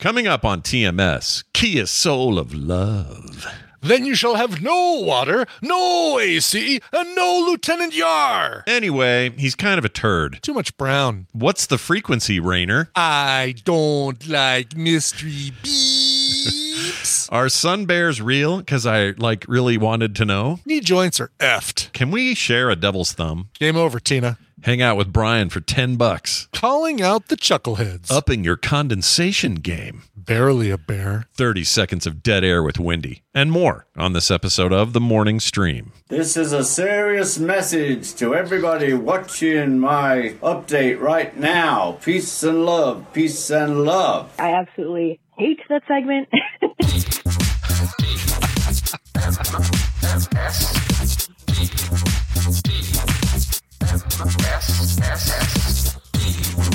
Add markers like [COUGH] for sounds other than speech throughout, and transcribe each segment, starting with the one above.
Coming up on TMS, Kia Soul of Love. Then you shall have no water, no AC, and no Lieutenant Yar. Anyway, he's kind of a turd. Too much brown. What's the frequency, Raynor? I don't like mystery beeps. [LAUGHS] Are sun bears real? Because I like really wanted to know. Knee joints are effed. Can we share a devil's thumb? Game over, Tina. Hang out with Brian for 10 bucks. Calling out the chuckleheads. Upping your condensation game. Barely a bear. 30 seconds of dead air with Wendi. And more on this episode of The Morning Stream. This is a serious message to everybody watching my update right now. Peace and love. Peace and love. I absolutely hate that segment.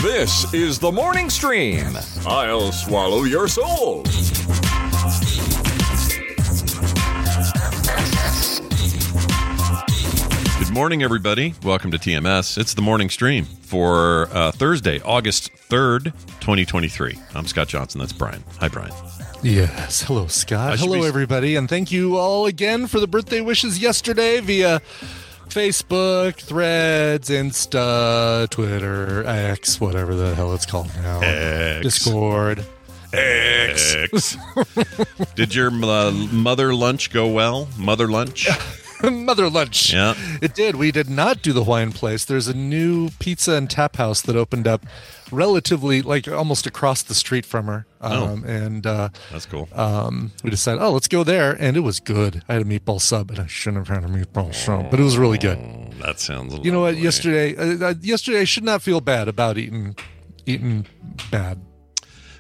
This is the morning stream. I'll swallow your soul. Good morning, everybody. Welcome to TMS. It's the morning stream for uh, Thursday, August 3rd, 2023. I'm Scott Johnson. That's Brian. Hi, Brian. Yes. Hello, Scott. Hello, be- everybody. And thank you all again for the birthday wishes yesterday via Facebook, Threads, Insta, Twitter, X, whatever the hell it's called now. X. Discord. X. X. [LAUGHS] Did your uh, mother lunch go well? Mother lunch? [LAUGHS] Mother lunch. Yeah. It did. We did not do the Hawaiian place. There's a new pizza and tap house that opened up relatively, like almost across the street from her. Oh. Um, And uh, That's cool. um, we decided, oh, let's go there. And it was good. I had a meatball sub, and I shouldn't have had a meatball sub, but it was really good. that sounds. You know what? Yesterday, uh, uh, yesterday, I should not feel bad about eating, eating bad.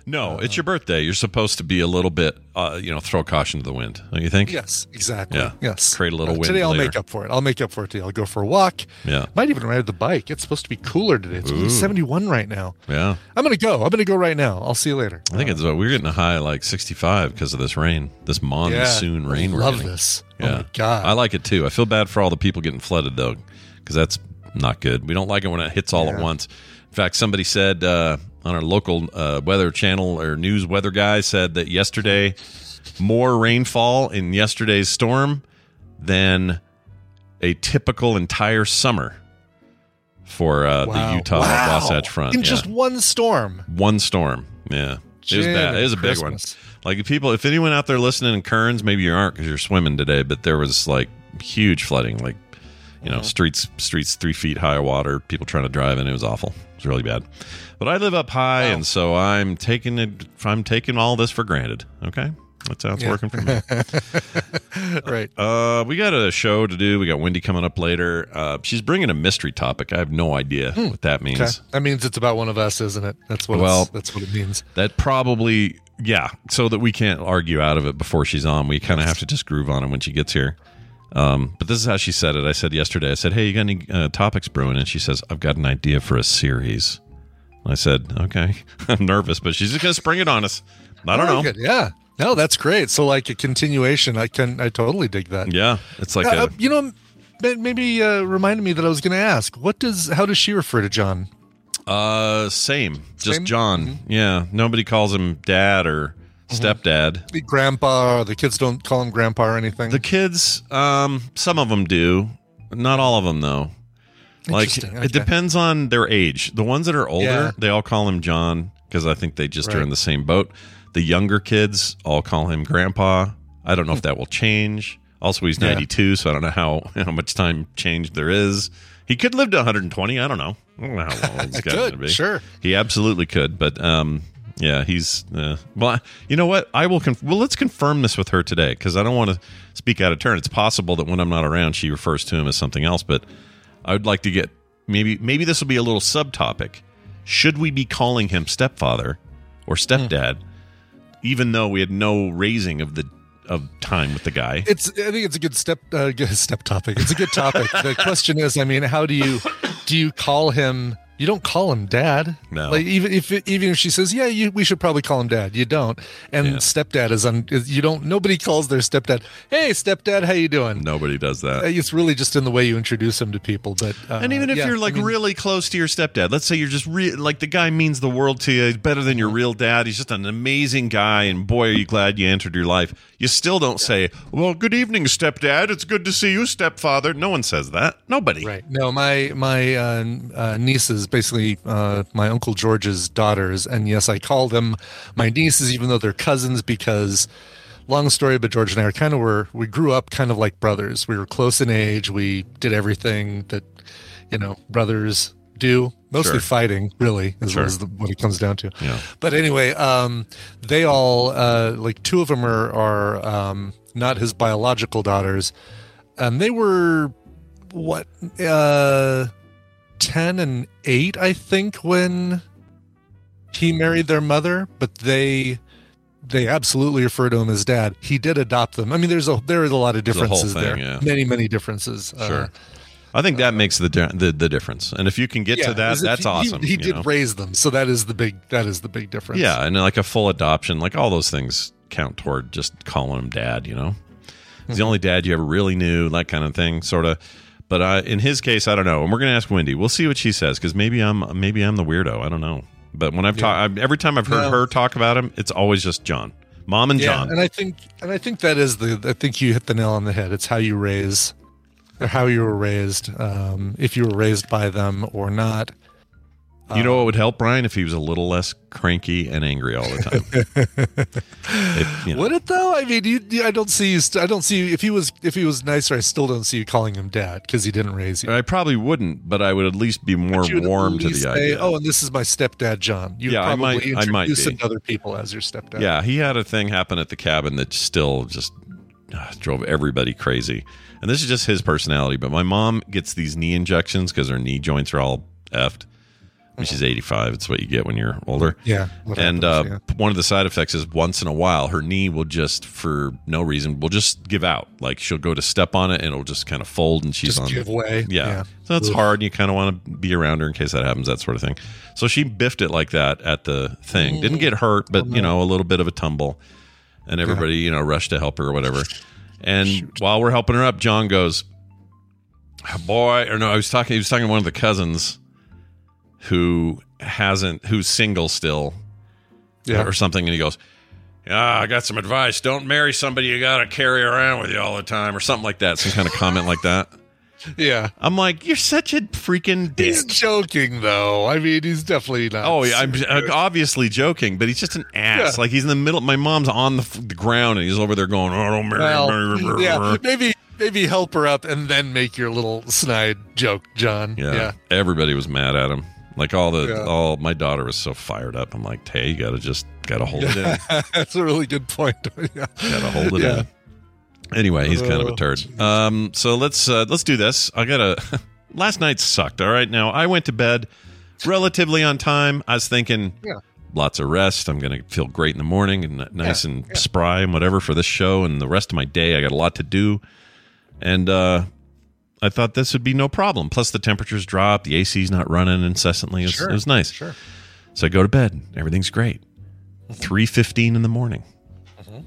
No, it's your birthday. You're supposed to be a little bit, uh, you know, throw caution to the wind. Don't you think? Yes, exactly. Yeah. Yes. Create a little Uh, wind Today, I'll later. make up for it. I'll make up for it today. I'll go for a walk. Yeah. Might even ride the bike. It's supposed to be cooler today. It's Ooh. 71 right now. Yeah. I'm gonna go. I'm gonna go right now. I'll see you later. I think it's uh, we're getting a high like 65 because of this rain, this monsoon Yeah. rain. I love getting. this. Yeah. Oh my god. I like it too. I feel bad for all the people getting flooded though, because that's not good. We don't like it when it hits all at once. In fact, somebody said uh, on our local uh, weather channel or news weather guy said that yesterday more rainfall in yesterday's storm than a typical entire summer for uh, Wow. the Utah Wow. Wasatch Front. in Yeah. just one storm. one storm. Yeah. It was bad. It was a big one. Like if people, if anyone out there listening in Kearns, maybe you aren't because you're swimming today, but there was like huge flooding, like you Mm-hmm. know, streets streets three feet high of water, people trying to drive in. It was awful. It was really bad. But I live up high, and so I'm taking it. I'm taking all this for granted. Okay, that's how it's Yeah. working for me. [LAUGHS] right. Uh, we got a show to do. We got Wendi coming up later. Uh, she's bringing a mystery topic. I have no idea what that means. Hmm. Okay. That means it's about one of us, isn't it? That's what. Well- that's what it means. That probably, yeah, so that we can't argue out of it before she's on. We kind of have to just groove on it when she gets here. Um, but this is how she said it. I said yesterday, I said, hey, you got any uh, topics brewing? And she says, I've got an idea for a series. I said, okay. [LAUGHS] I'm nervous, but she's just going to spring it on us. I don't Very know. good. Yeah. No, that's great. So like a continuation. I can. I totally dig that. Yeah, it's like Uh, a, you know, maybe uh, reminded me that I was going to ask. What does? How does she refer to John? Uh, same. Just Same? John. Yeah. Nobody calls him dad or Mm-hmm. Stepdad. The grandpa, the kids don't call him grandpa or anything. The kids, um, some of them do. Not all of them, though. Like Interesting, it depends on their age. The ones that are older, Yeah. they all call him John because I think they just are in the same boat. The younger kids all call him Grandpa. I don't know if that will change. Also, he's Yeah. 92, so I don't know how [LAUGHS] how much time change there is. He could live to 120. I don't know. I don't know how long [LAUGHS] he's got to be. sure. He absolutely could, but um, yeah, he's uh, well. You know what? I will. Conf- well, let's confirm this with her today because I don't want to speak out of turn. It's possible that when I'm not around, she refers to him as something else. But I would like to get maybe maybe this will be a little subtopic. Should we be calling him stepfather or stepdad, even though we had no raising of the of time with the guy? It's. I think it's a good step. Uh, good [LAUGHS] step topic. It's a good topic. the [LAUGHS] question is, I mean, how do you do you call him? You don't call him dad. No. Like even if even if she says, yeah, you, we should probably call him dad. You don't. And Yeah. stepdad is on. You don't. Nobody calls their stepdad. Hey, stepdad, how you doing? Nobody does that. Uh, It's really just in the way you introduce him to people. But uh, And even if yeah, you're like I mean, really close to your stepdad, let's say you're just re- like the guy means the world to you, he's better than your real dad. He's just an amazing guy, and boy, are you glad you entered your life. You still don't say, "Well, good evening, stepdad. It's good to see you, stepfather." No one says that. Nobody. Right. No, my my uh, uh, nieces, basically uh, my uncle George's daughters, and yes, I call them my nieces, even though they're cousins, because. Long story, but George and I are kind of were we grew up kind of like brothers. We were close in age. We did everything that you know brothers do, mostly Sure. fighting, really, is Sure. what, is the, what it comes down to. Yeah. But anyway, um, they all uh, like two of them are are um, not his biological daughters, and they were what uh, ten and eight, I think, when he married their mother. But they they absolutely refer to him as dad. He did adopt them. I mean, there's a there is a lot of There's a whole differences thing, there. yeah. Many many differences. Uh, Sure. I think that makes the, the the difference. And if you can get yeah, to that, that's he- he- awesome. He, you did know? raise them, so that is the big that is the big difference. Yeah, and like a full adoption, like all those things count toward just calling him dad. You know, he's the only dad you ever really knew, that kind of thing, sort of. But uh, in his case, I don't know. And we're gonna ask Wendi. We'll see what she says because maybe I'm maybe I'm the weirdo. I don't know. But when I've talked, every time I've heard No. her talk about him, it's always just John, mom, and Yeah, John. and I think and I think that is the I think you hit the nail on the head. It's how you raise or how you were raised, um, if you were raised by them or not. You know what would help Brian if he was a little less cranky and angry all the time. [LAUGHS] If, you know, Would it though? I mean, you, I don't see you. St- I don't see you, if he was if he was nicer. I still don't see you calling him dad because he didn't raise you. I probably wouldn't, but I would at least be more But you would at warm to the say, idea. Oh, and this is my stepdad, John. You Yeah, I probably might- I might introduce be. other people as your stepdad. Yeah, he had a thing happen at the cabin that still just uh, drove everybody crazy. And this is just his personality. But my mom gets these knee injections because her knee joints are all effed. I mean, she's 85. It's what you get when you're older. Yeah, And happens, uh, one of the side effects is once in a while, her knee will just, for no reason, will just give out. Like she'll go to step on it and it'll just kind of fold and she's Just on. give way. Yeah. Yeah. So it's Ugh. hard. And you kind of want to be around her in case that happens, that sort of thing. So she biffed it like that at the thing. Didn't get hurt, but, you know, a little bit of a tumble. And everybody, you know, rushed to help her or whatever. And while we're helping her up, John goes, boy, or no, I was talking, he was talking to one of the cousins who hasn't, who's single still Yeah. or something. And he goes, yeah, I got some advice. Don't marry somebody you got to carry around with you all the time or something like that. Some kind of comment like that. [LAUGHS] yeah. I'm like, you're such a freaking dick. He's joking though. I mean, he's definitely not. Oh, yeah, I'm serious. uh, obviously joking, but he's just an ass. Yeah. Like he's in the middle. My mom's on the, f- the ground, and he's over there going, "Oh, don't marry Well, him." yeah, maybe maybe help her up and then make your little snide joke, John. yeah. Yeah. Everybody was mad at him. Like all the Yeah. all my daughter was so fired up. I'm like, hey, you gotta just gotta hold it in. [LAUGHS] That's a really good point. [LAUGHS] yeah. gotta hold it Yeah. in. Anyway, he's kind of a Oh, turd. Um, so let's uh, let's do this. I gotta. [LAUGHS] last night sucked. All right, now I went to bed relatively on time. I was thinking, Yeah. lots of rest. I'm gonna feel great in the morning and nice Yeah, and yeah. spry and whatever for this show and the rest of my day. I got a lot to do, and uh, I thought this would be no problem. Plus, the temperatures dropped. The AC's not running incessantly. It was, Sure, it was nice. sure. So I go to bed. Everything's great. Mm-hmm. Three fifteen in the morning.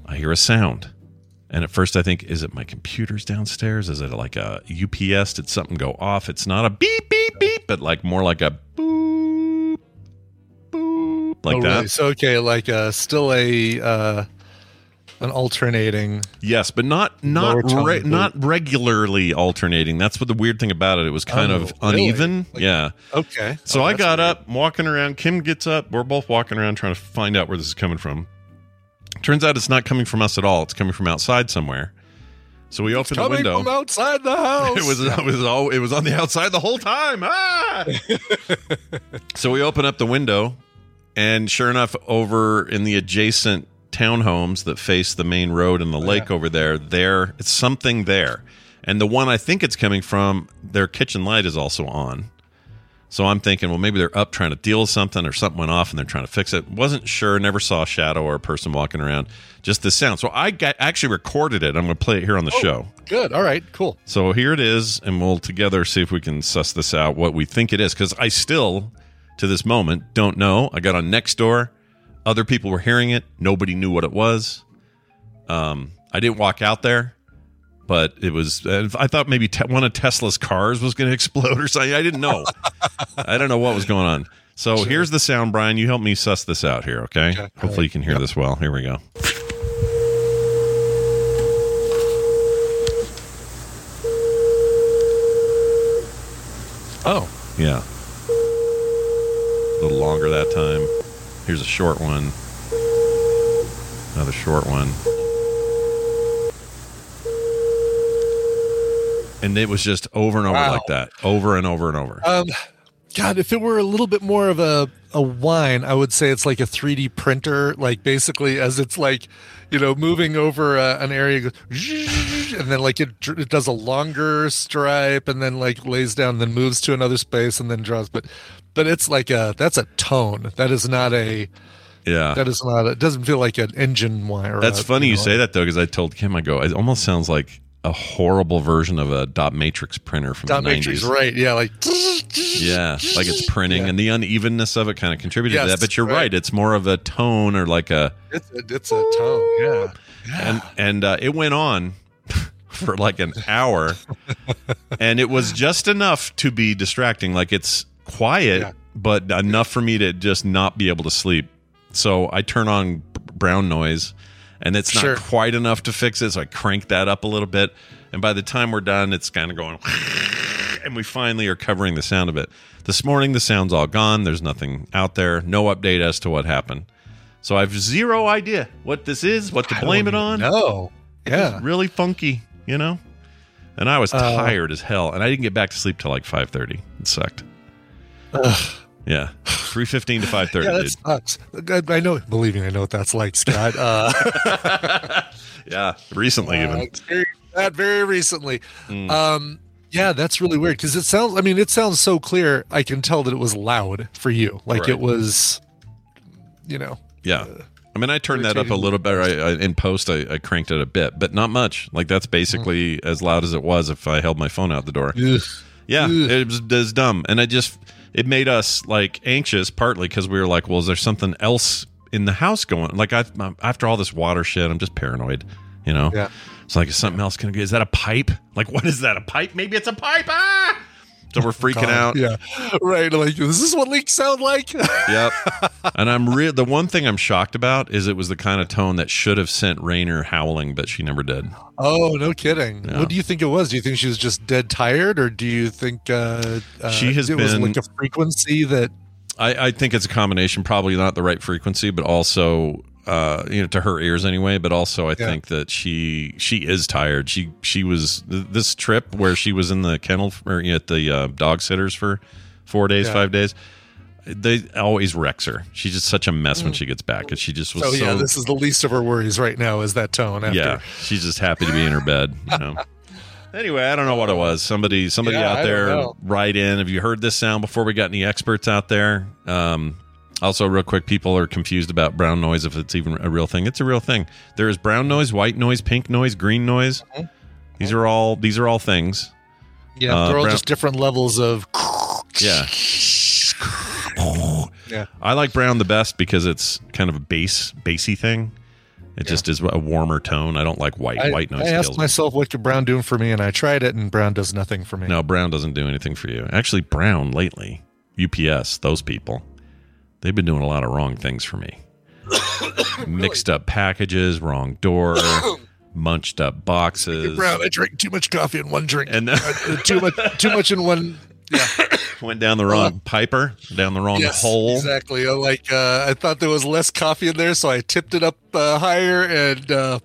I hear a sound. And at first I think, is it my computer's downstairs? Is it like a UPS? Did something go off? It's not a beep, beep, beep, but like more like a boop. like oh, that. really? So okay, like uh, still a uh, an alternating. Yes, but not not re- not regularly alternating. That's what the weird thing about it. It was kind Oh, of really? uneven. Like- yeah. Okay. So Oh, I got weird. up, walking around. Kim gets up. We're both walking around trying to find out where this is coming from. Turns out it's not coming from us at all. It's coming from outside somewhere. So we open the window. from outside the house. [LAUGHS] It was it was all it was on the outside the whole time. Ah! [LAUGHS] so we open up the window, and sure enough, over in the adjacent townhomes that face the main road and the oh, lake over there, there it's something there, and the one I think it's coming from, their kitchen light is also on. So I'm thinking, well, maybe they're up trying to deal with something, or something went off and they're trying to fix it. Wasn't sure. Never saw a shadow or a person walking around. Just the sound. So I got, actually recorded it. I'm going to play it here on the oh, show. Good. All right. Cool. So here it is, and we'll together see if we can suss this out, what we think it is. Because I still, to this moment, don't know. I got on next door. Other people were hearing it. Nobody knew what it was. Um, I didn't walk out there, but it was. I thought maybe te- one of Tesla's cars was going [LAUGHS] to explode or something. I didn't know. I don't know what was going on. So here's the sound, Brian. You help me suss this out here, okay? Okay. Hopefully you can hear this well. Here we go. Oh. Yeah. A little longer that time. Here's a short one. Another short one. And it was just over and over Wow. like that. Over and over and over. Um, God, if it were a little bit more of a a whine, I would say it's like a 3D printer. Like basically, as it's like, you know, moving over uh, an area, and then like it it does a longer stripe, and then like lays down, then moves to another space, and then draws. But but it's like a that's a tone. That is not a yeah. that is not. A, it doesn't feel like an engine wire. That's funny you, know, say that though, because I told Kim, I go, it almost sounds like a horrible version of a dot matrix printer from Dot the matrix, 90s. right? Yeah, like Yeah, like it's printing, and the unevenness of it kind of contributed to that. But you're right. right. it's more of a tone or like a it's a, it's a tone. Yeah. and and uh, it went on [LAUGHS] for like an hour, and it was just enough to be distracting. Like it's quiet, Yeah. but enough for me to just not be able to sleep. So I turn on brown noise, and it's not Sure. quite enough to fix it. So I crank that up a little bit, and by the time we're done, it's kind of going. [LAUGHS] And we finally are covering the sound of it. This morning, the sound's all gone. There's nothing out there. No update as to what happened. So I have zero idea what this is, what to blame it on No. Yeah. really funky, you know. And I was Uh, tired as hell, and I didn't get back to sleep till like five thirty. It sucked. Yeah, three fifteen to five thirty, Yeah, that dude. sucks. I know. Believe me, I know what that's like, Scott. Uh, [LAUGHS] Yeah, recently uh, even. that very recently. Mm. Um, yeah, that's really weird because it sounds. I mean, it sounds so clear. I can tell that it was loud for you. Like Right. it was, you know. Yeah, I mean, I turned that up a little bit. I, I, in post, I, I cranked it a bit, but not much. Like that's basically as loud as it was if I held my phone out the door. ugh. Yeah, Ugh. it was, it was dumb, and I just it made us like anxious, partly because we were like, well, is there something else in the house going? Like I after all this water shit, I'm just paranoid, you know. Yeah. It's like is something else gonna get? Is that a pipe? Like what is that? A pipe? Maybe it's a pipe. Ah! So we're [LAUGHS] freaking out. Yeah, right. Like, this is what leaks sound like? [LAUGHS] Yep. and I'm [LAUGHS] real. The one thing I'm shocked about is it was the kind of tone that should have sent Raynor howling, but she never did. oh, no kidding. Yeah. What do you think it was? Do you think she was just dead tired, or do you think uh, uh, She has it was been- like a frequency that? I, I think it's a combination, probably not the right frequency, but also uh, you know to her ears anyway. But also, I Yeah. think that she she is tired. She she was th- this trip where she was in the kennel or at the uh, dog sitters for four days, Yeah. five days. They always wrecks her. She's just such a mess when she gets back, and she just was Oh so yeah, this is the least of her worries right now. Is that tone? After. yeah. She's just happy to be in her bed. You know. [LAUGHS] Anyway, I don't know what it was. Somebody, somebody Yeah, out there, write in. Have you heard this sound before? We got any experts out there? Um, also, real quick, people are confused about brown noise. If it's even a real thing, it's a real thing. There is brown noise, white noise, pink noise, green noise. Mm-hmm. These are all these are all things. Yeah, Uh, they're all brown- just different levels of. Yeah. [LAUGHS] Yeah. I like brown the best because it's kind of a bass, bassy thing. It just is a warmer tone. I don't like white. I, white noise. I asked myself what could Brown do for me, and I tried it, and Brown does nothing for me. No, Brown doesn't do anything for you. Actually, Brown lately, UPS, those people, They've been doing a lot of wrong things for me. [COUGHS] Mixed up packages, wrong door, [COUGHS] munched up boxes. Brown, I drank too much coffee in one drink. And Uh, too much, too much in one. Yeah, [COUGHS] went down the wrong piper, down the wrong yes, hole. exactly. Uh, Like uh, I thought there was less coffee in there, so I tipped it up uh, higher. And uh,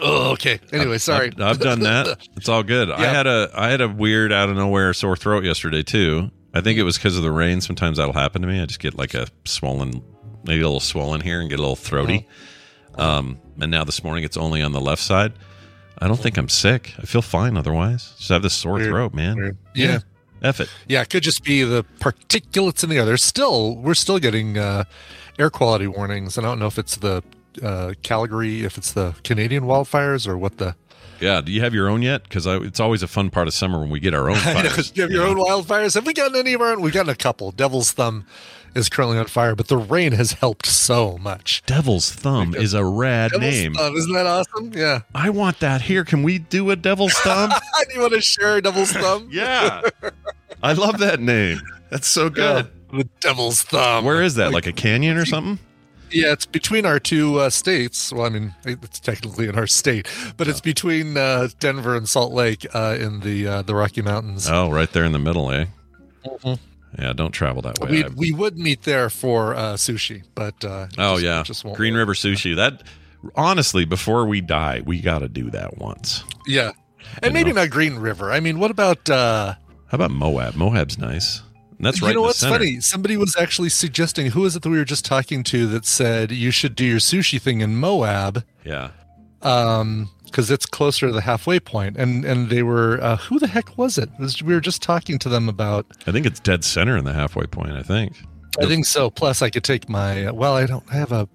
oh, okay. Anyway, sorry. I've, I've done that. [LAUGHS] It's all good. I had a I had a weird out of nowhere sore throat yesterday too. I think it was because of the rain. Sometimes that'll happen to me. I just get like a swollen, maybe a little swollen here and get a little throaty. Uh-huh. Um, and now this morning it's only on the left side. I don't think I'm sick. I feel fine otherwise. Just have this sore Weird. throat, man. Weird. Yeah. F it. Yeah, it could just be the particulates in the air. There's still we're still getting uh, air quality warnings. I don't know if it's the uh, Calgary, if it's the Canadian wildfires, or what the. Yeah. Do you have your own yet? Because it's always a fun part of summer when we get our own [LAUGHS] know, fires. Do you have your own wildfires? Have we gotten any of our own? We've gotten a couple. Devil's Thumb is currently on fire, but the rain has helped so much. Devil's Thumb is a rad Devil's name. Thumb, isn't that awesome? Yeah. I want that here. Can we do a Devil's Thumb? [LAUGHS] Do you want to share Devil's Thumb? [LAUGHS] yeah. I love that name. That's so good. Yeah, the Devil's Thumb. Where is that? Like a canyon or something? Yeah, it's between our two uh, states. Well, I mean, it's technically in our state, but it's between uh, Denver and Salt Lake uh, in the uh, the Rocky Mountains. Oh, right there in the middle, eh? Yeah, don't travel that way. we I- we would meet there for uh, sushi, but uh, oh just- yeah, just won't Green work. River Sushi. That honestly, before we die, we got to do that once. Yeah, and maybe not Green River. I mean, what about? uh How about Moab? Moab's nice. That's right. you know what's center. funny? Somebody was actually suggesting. Who is it that we were just talking to that said you should do your sushi thing in Moab? Yeah. um because it's closer to the halfway point and and they were uh, who the heck was it? it was, we were just talking to them about I think it's dead center in the halfway point. I think. i think so plus i could take my well i don't I have a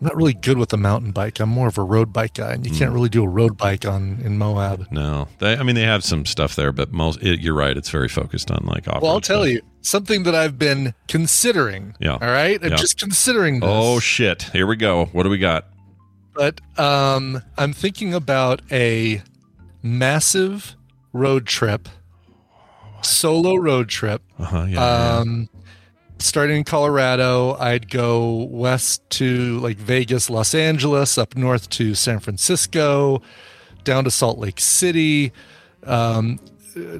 not really good with a mountain bike i'm more of a road bike guy and you Hmm. can't really do a road bike on in moab No, they, I mean they have some stuff there, but most it, you're right. It's very focused on like off. well i'll tell you something that i've been considering Yeah. all right i'm Yeah. just considering this Oh shit! Here we go. What do we got? but um i'm thinking about a massive road trip solo road trip Uh huh. Yeah. yeah. Starting in colorado i'd go west to like vegas los angeles up north to san francisco down to salt lake city um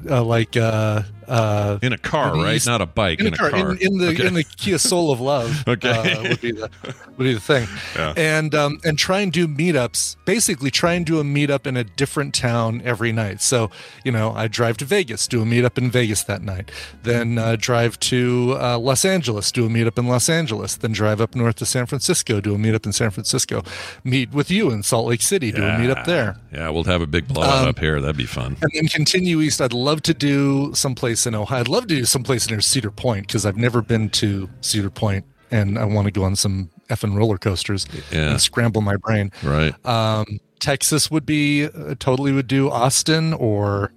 uh, like uh uh in a car, in right? east- Not a bike. in, a car, In, in the Okay. in the Kia Soul of Love, [LAUGHS] Okay. uh, would be the would be the thing, Yeah. and um, and try and do meetups. Basically, try and do a meetup in a different town every night. So you know, I drive to Vegas, do a meetup in Vegas that night, then uh, drive to uh, Los Angeles, do a meetup in Los Angeles, then drive up north to San Francisco, do a meetup in San Francisco, meet with you in Salt Lake City, do a meetup there Yeah, we'll have a big blowout Um, up here. That'd be fun. and then continue east. I'd love to do someplace in Ohio. I'd love to do someplace near Cedar Point because I've never been to Cedar Point, and I want to go on some effing roller coasters Yeah. and scramble my brain. Right. Um, Texas would be uh, totally would do Austin or,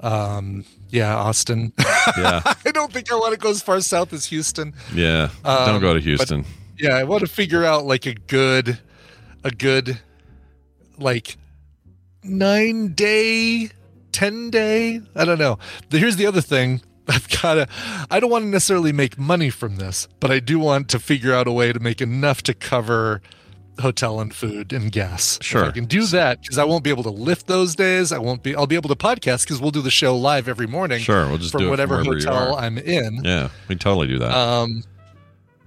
um, yeah, Austin. [LAUGHS] Yeah. I don't think I want to go as far south as Houston. Yeah. Um, Don't go to Houston. Yeah, I want to figure out like a good, a good, like nine day, ten day. I don't know. Here's the other thing. [LAUGHS] I've got to. I don't want to necessarily make money from this, but I do want to figure out a way to make enough to cover hotel and food and gas. Sure. if I can do that because I won't be able to lift those days. I won't be. I'll be able to podcast because we'll do the show live every morning. Sure, we'll just from do it from whatever you hotel. I'm in. Yeah, we totally do that. Um.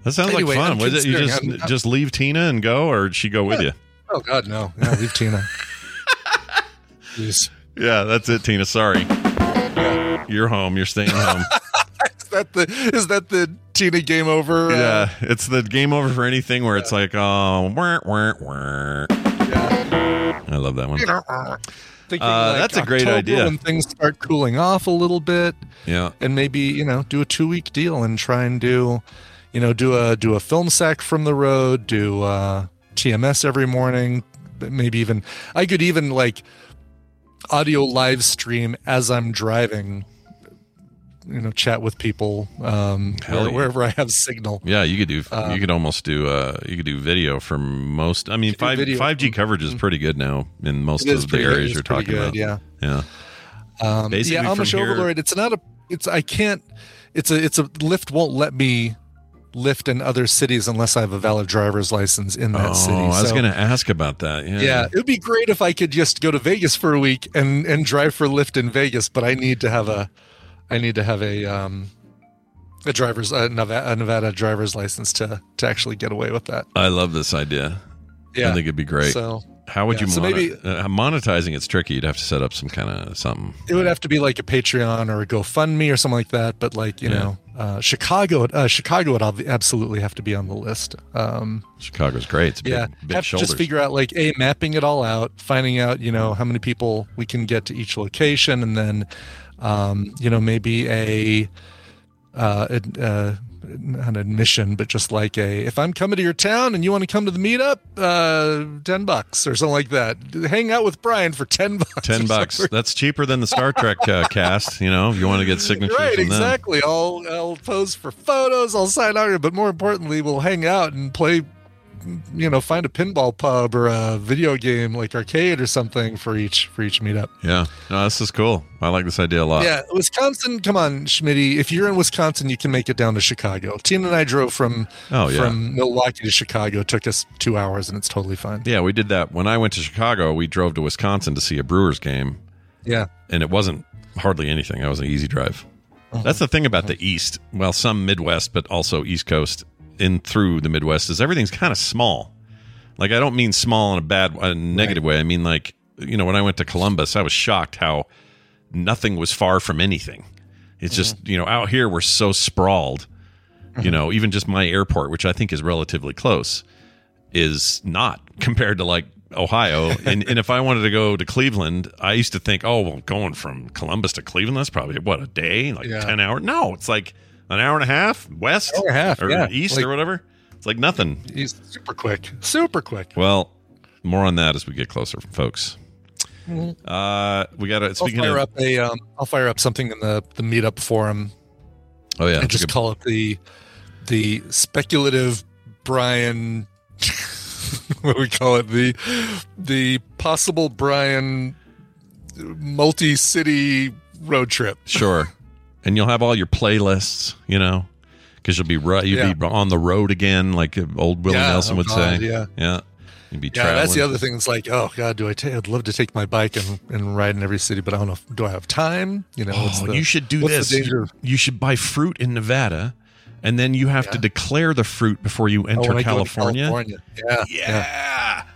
that sounds anyway, like fun. I'm Was it you just considering- I'm- just leave Tina and go, or she go with you? Oh God, no! Yeah, leave Tina. [LAUGHS] Jeez. Yeah, that's it, Tina. Sorry, you're home. You're staying home. [LAUGHS] Is that the is that the Tina game over? yeah, it's the game over for anything where it's like, oh, wah, wah, wah. I love that one. thinking Uh, that's a great October idea. When things start cooling off a little bit, Yeah, and maybe you know do a two week deal and try and do, you know, do a do a film sack from the road, do uh, TMS every morning, but maybe even I could even like audio live stream as I'm driving. You know, chat with people um, where- yeah. wherever I have signal. yeah. You could do. Um, you could almost do. Uh, you could do video from most. I mean, five five G coverage is pretty good now in most of the areas you're talking good, about. Yeah. Yeah. Um, Basically yeah, Amish here- Overlord. It's not a. It's I can't. It's a. It's a Lyft won't let me lift in other cities unless I have a valid driver's license in that oh, city. I was So- going to ask about that. Yeah. yeah, it would be great if I could just go to Vegas for a week and and drive for Lyft in Vegas, but I need to have a I need to have a um a driver's a Nevada, a Nevada driver's license to to actually get away with that. I love this idea. Yeah, I think it'd be great. So How would yeah, you so maybe- uh, monetizing? It's tricky. You'd have to set up some kind of something. it would have to be like a Patreon or a GoFundMe or something like that. But like you Yeah. know, uh, Chicago, uh, Chicago would absolutely have to be on the list. Um, Chicago's great. It's big, yeah, big have to just figure out like a mapping it all out, finding out you know how many people we can get to each location, and then um, you know maybe a uh, uh, an admission, but just like a if I'm coming to your town and you want to come to the meetup, uh, ten bucks or something like that. Hang out with Brian for ten [LAUGHS] bucks. Ten bucks. That's cheaper than the Star Trek uh, [LAUGHS] cast. You know, if you want to get signatures Right, from them. exactly. I'll I'll pose for photos. I'll sign out, but more importantly, we'll hang out and play. You know, find a pinball pub or a video game like arcade or something for each for each meetup. Yeah. No, this is cool. I like this idea a lot. Yeah, Wisconsin. Come on, Schmitty. If you're in Wisconsin, you can make it down to Chicago. Tina and I drove from Oh, yeah. from Milwaukee to Chicago. It took us two hours, and it's totally fine. Yeah, we did that when I went to Chicago. We drove to Wisconsin to see a Brewers game, Yeah, and it wasn't hardly anything. That was an easy drive. Uh-huh. That's the thing about uh-huh. the East. Well, some Midwest, but also East Coast in through the Midwest is everything's kind of small. Like I don't mean small in a bad, a negative way. I mean like you know when I went to Columbus, I was shocked how nothing was far from anything. It's just mm-hmm. you know out here we're so sprawled. You mm-hmm. know, even just my airport, which I think is relatively close, is not [LAUGHS] compared to like Ohio. and, and if I wanted to go to Cleveland, I used to think, oh, well, going from Columbus to Cleveland, that's probably what a day, like Yeah. ten hours. No, it's like an hour and a half west Hour and a half, or yeah. east Like- or whatever. It's like nothing. he's super quick, super quick. Well, more on that as we get closer, folks. Uh, we got to Mm-hmm. I'll speaking fire of. up a um, I'll fire up something in the the meetup forum oh yeah, and just good- call it the the speculative Brian. [LAUGHS] what we call it? The the possible Brian multi-city road trip. Sure. And you'll have all your playlists, you know, because you'll be ru- you'll Yeah. be on the road again, like uh, old Willie Yeah, Nelson oh would God, say. yeah. yeah. You'd be Yeah, traveling. that's the other thing. It's like, oh God, do I? I'd love to take my bike and, and ride in every city, but I don't know. if- Do I have time? You know, Oh, the- you should do this. Danger? You should buy fruit in Nevada, and then you have to declare the fruit before you Oh, enter when I go to California. California. Yeah, Yeah. And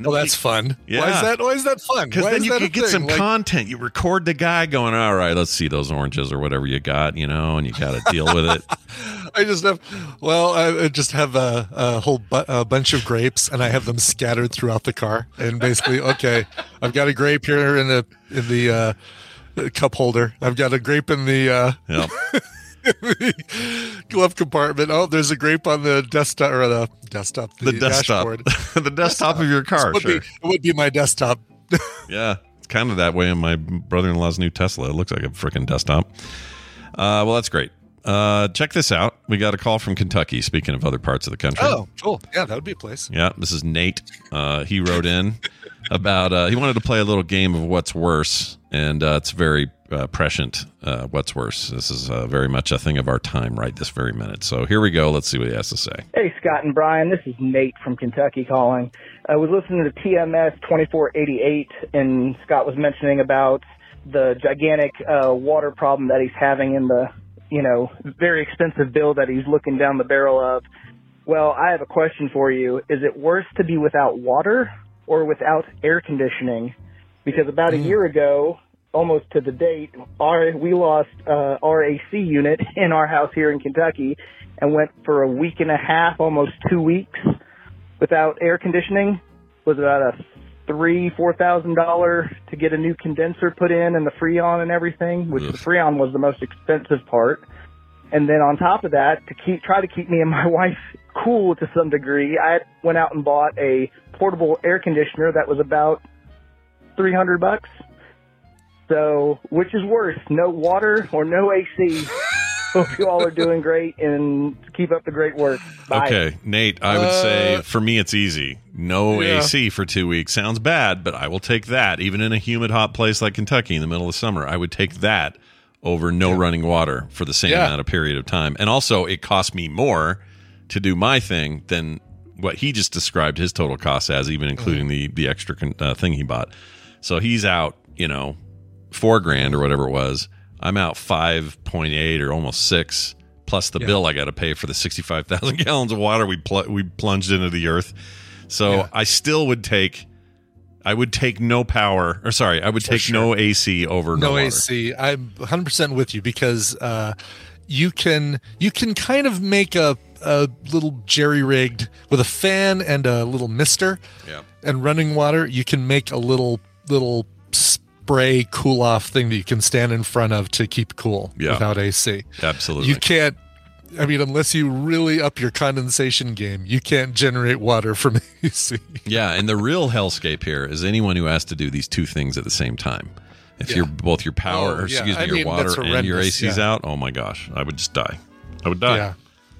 Well, that's fun. Yeah. Why is that? Why is that fun? Because then you could get thing? some Like, content. You record the guy going, all right, let's see those oranges or whatever you got, you know, and you got to deal with it. [LAUGHS] I just have, well, I I just have a, a whole bu- a bunch of grapes, and I have them scattered throughout the car. And basically, okay, I've got a grape here in the in the uh, cup holder. I've got a grape in the, uh, Yep. [LAUGHS] the [LAUGHS] glove compartment. Oh, there's a grape on the desktop or the desktop, The, desktop, dashboard. [LAUGHS] the desktop of your car. It would, Sure. be, it would be my desktop. [LAUGHS] Yeah, it's kind of that way in my brother-in-law's new Tesla. It looks like a freaking desktop. Uh, well, that's great. Uh, check this out. We got a call from Kentucky. Speaking of other parts of the country. Oh, cool. Yeah, that would be a place. Yeah, this is Nate. Uh, he wrote in about uh, he wanted to play a little game of what's worse, and uh, it's very uh, prescient. Uh, what's worse? This is uh, very much a thing of our time, right this very minute. So here we go. Let's see what he has to say. Hey, Scott and Brian. This is Nate from Kentucky calling. I was listening to TMS 2488, and Scott was mentioning about the gigantic uh, water problem that he's having in the, you know, very expensive bill that he's looking down the barrel of. Well, I have a question for you. Is it worse to be without water or without air conditioning? Because about a year ago, almost to the date, our we lost uh, our AC unit [LAUGHS] in our house here in Kentucky, and went for a week and a half, almost two weeks, without air conditioning. Was about a three four thousand dollar to get a new condenser put in and the freon and everything, which the freon was the most expensive part. And then on top of that, to keep try to keep me and my [LAUGHS] wife cool to some degree, I went out and bought a portable air conditioner that was about three hundred bucks. So, which is worse, no water or no AC? [LAUGHS] Hope you all are doing great and keep up the great work. Bye. Okay, Nate, I would Uh, say for me it's easy. No Yeah. AC for two weeks sounds bad, but I will take that. Even in a humid, hot place like Kentucky in the middle of summer, I would take that over no running water for the same Yeah. amount of period of time. And also, it cost me more to do my thing than what he just described his total cost as, even including the the extra con- uh, thing he bought. So he's out, you know, four grand or whatever it was. I'm out five point eight or almost six, plus the Yeah. bill I got to pay for the sixty five thousand [LAUGHS] gallons of water we pl- we plunged into the earth. So Yeah. I still would take. I would take no power, or sorry, I would For take sure. no AC over no, no. AC. I'm 100 percent with you because uh, you can you can kind of make a a little jerry rigged with a fan and a little mister Yeah. and running water. You can make a little little spray cool off thing that you can stand in front of to keep cool Yeah. without AC. Absolutely. You can't. I mean, unless you really up your condensation game, you can't generate water from [LAUGHS] AC. Yeah, and the real hellscape here is anyone who has to do these two things at the same time. If Yeah. you're both your oh, power, Oh, or yeah. excuse me, I your mean, water and your AC's yeah. out, oh my gosh, I would just die. I would die. Yeah.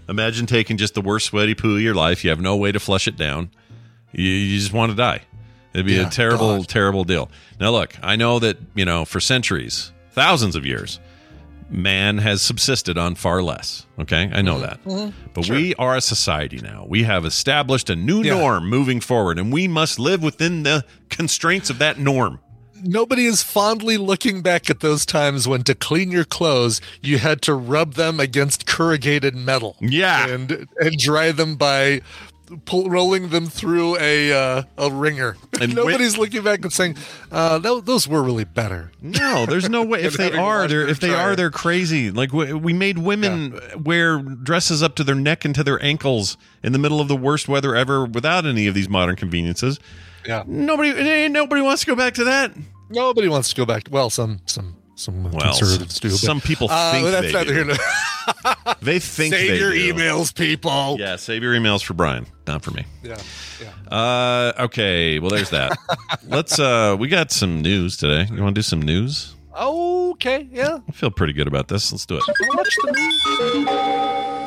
Imagine taking just the worst sweaty poo of your life. You have no way to flush it down. You, you just want to die. It'd be Yeah, a terrible, God. terrible deal. Now, look, I know that you know for centuries, thousands of years, man has subsisted on far less. Okay, I know Mm-hmm. that. But we are a society now. We have established a new Yeah. norm moving forward, and we must live within the constraints of that norm. Nobody is fondly looking back at those times when to clean your clothes you had to rub them against corrugated metal. Yeah. and and dry them by pull, rolling them through a uh, a ringer. And [LAUGHS] Nobody's looking back and saying uh, tho- those were really better. No, there's no way. [LAUGHS] If they are, they're if they are, they're crazy. Like we, we made women wear dresses up to their neck and to their ankles in the middle of the worst weather ever, without any of these modern conveniences. Yeah, Nobody, nobody wants to go back to that. nobody wants to go back. well, some some some Well, conservatives do. but- some people Uh, think that's they neither do. here nor- [LAUGHS] They think Save they your do. emails, people. Yeah, save your emails for Brian, not for me. yeah, yeah. Uh, okay, well, there's that. [LAUGHS] Let's. uh We got some news today. You want to do some news? Okay, yeah. I feel pretty good about this. Let's do it. Watch the news.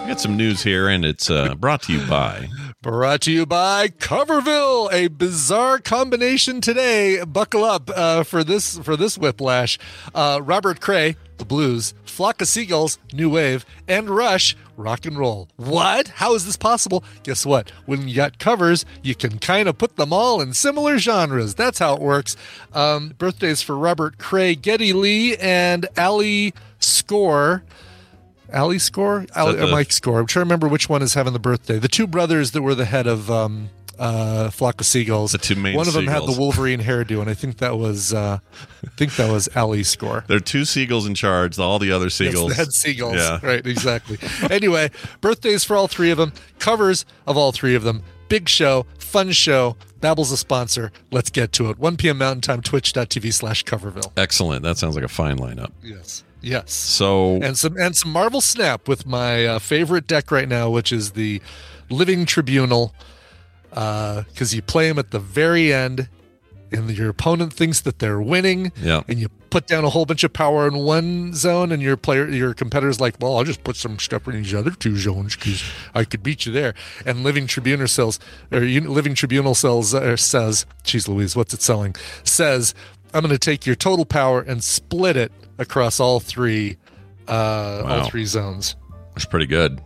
We got some news here, and it's uh, brought to you by. Brought to you by Coverville, a bizarre combination today. Buckle up uh, for this for this whiplash. Uh, Robert Cray, the blues, Flock of Seagulls, new wave, and Rush, rock and roll. What? How is this possible? Guess what? When you got covers, you can kind of put them all in similar genres. That's how it works. Um, birthdays for Robert Cray, Geddy Lee, and Ali Score. Ali Score? Ali, the- or Mike Score. I'm trying to remember which one is having the birthday. The two brothers that were the head of um, uh, Flock of Seagulls. The two main One of them had the Wolverine hairdo, and I think that was uh, I think that was Ali Score. There are two seagulls in charge. All the other Yes, seagulls. the head seagulls. Yeah. Right, exactly. [LAUGHS] anyway, birthdays for all three of them, covers of all three of them. Big show, fun show. Babbel's a sponsor. Let's get to it. 1 p.m. Mountain Time, twitch.tv slash Coverville. Excellent. That sounds like a fine lineup. Yes. Yes. So and some and some Marvel Snap with my uh, favorite deck right now, which is the Living Tribunal, because you play them at the very end, and your opponent thinks that they're winning, Yeah. and you put down a whole bunch of power in one zone, and your player, your competitor's like, "Well, I'll just put some stuff in these other two zones because I could beat you there." And Living Tribunal sells, or Living Tribunal sells, uh, says, "Geez, Louise, what's it selling?" Says, "I'm going to take your total power and split it across all three, uh, Wow. all three zones." it's pretty good.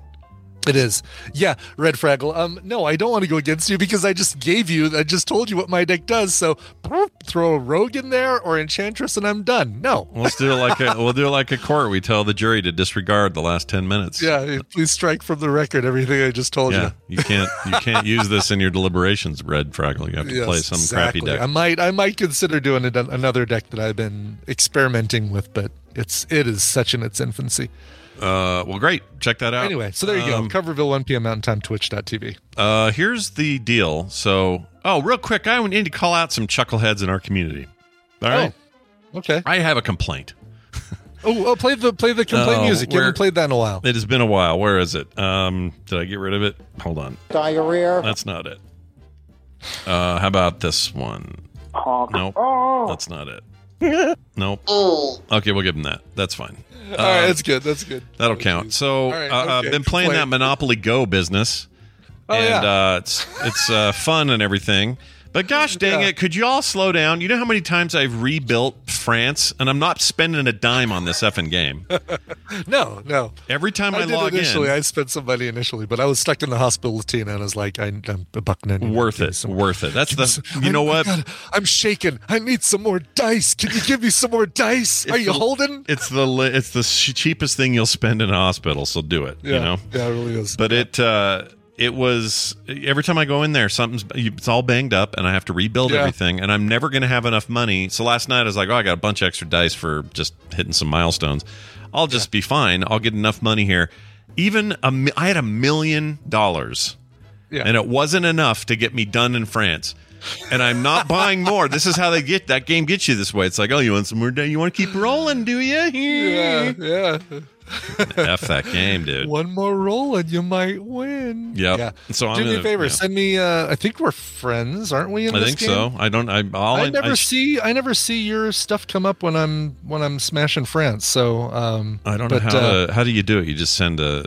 It is. Yeah, Red Fraggle. Um, no, I don't want to go against you because I just gave you, I just told you what my deck does. So throw a rogue in there or enchantress and I'm done. No. Let's do like a we'll do it like a court. We tell the jury to disregard the last ten minutes. Yeah, please strike from the record everything I just told Yeah, you can't you [LAUGHS] can't use this in your deliberations, Red Fraggle. You have to you. play some exactly. crappy deck. I might, I might consider doing another deck that I've been experimenting with, but it's, it is such in its infancy. Uh, well, great. Check that out. Anyway, so there you Um, go. Coverville 1 p.m. Mountain Time, twitch.tv. Uh, here's the deal. So, oh, real quick, I need to call out some chuckleheads in our community. All right, Okay. I have a complaint. [LAUGHS] Oh, oh, play the play the complaint Oh, music. You haven't played that in a while. It has been a while. Where is it? Um, did I get rid of it? Hold on. Diarrhea. That's not it. Uh, how about this one? Honk. Nope. Oh. That's not it. [LAUGHS] Nope. Okay, we'll give him that. That's fine. All right, Um, that's good. That's good. That'll count. So All right, uh, I've okay. been playing Play that. Monopoly Go business, Oh, and yeah. uh, it's it's uh, fun and everything. But gosh dang Yeah. it, could you all slow down? You know how many times I've rebuilt France and I'm not spending a dime on this effing game. [LAUGHS] No, no. Every time I, I, did log initially. in, I spent some money initially, but I was stuck in the hospital with Tina, and I was like, I, I'm a buck ninety. worth it. some- Worth it. That's the some- you know what? gotta- I'm shaking. I need some more dice. Can you give me some more dice? Are you the- holding? It's the it's the sh- cheapest thing you'll spend in a hospital, so do it. Yeah, You know. yeah, it really is. But it uh, it was every time I go in there, something's it's all banged up, and I have to rebuild Yeah. everything, and I'm never going to have enough money. So last night I was like, oh, I got a bunch of extra dice for just hitting some milestones. I'll just be fine. I'll get enough money here. Even a I had a million dollars, Yeah. and it wasn't enough to get me done in France. And I'm not [LAUGHS] buying more. This is how they get that game gets you this way. It's like, oh, you want some more? You want to keep rolling, do you? yeah, yeah. [LAUGHS] F that game, dude. One more roll and you might win. Yep. Yeah. So I'm do me a gonna- favor. yeah. Send me. Uh, I think we're friends, aren't we? In I this think game? so. I don't. I all I never I, see. I never see your stuff come up when I'm when I'm smashing France. So um, I don't but, know how uh, to. How do you do it? You just send a.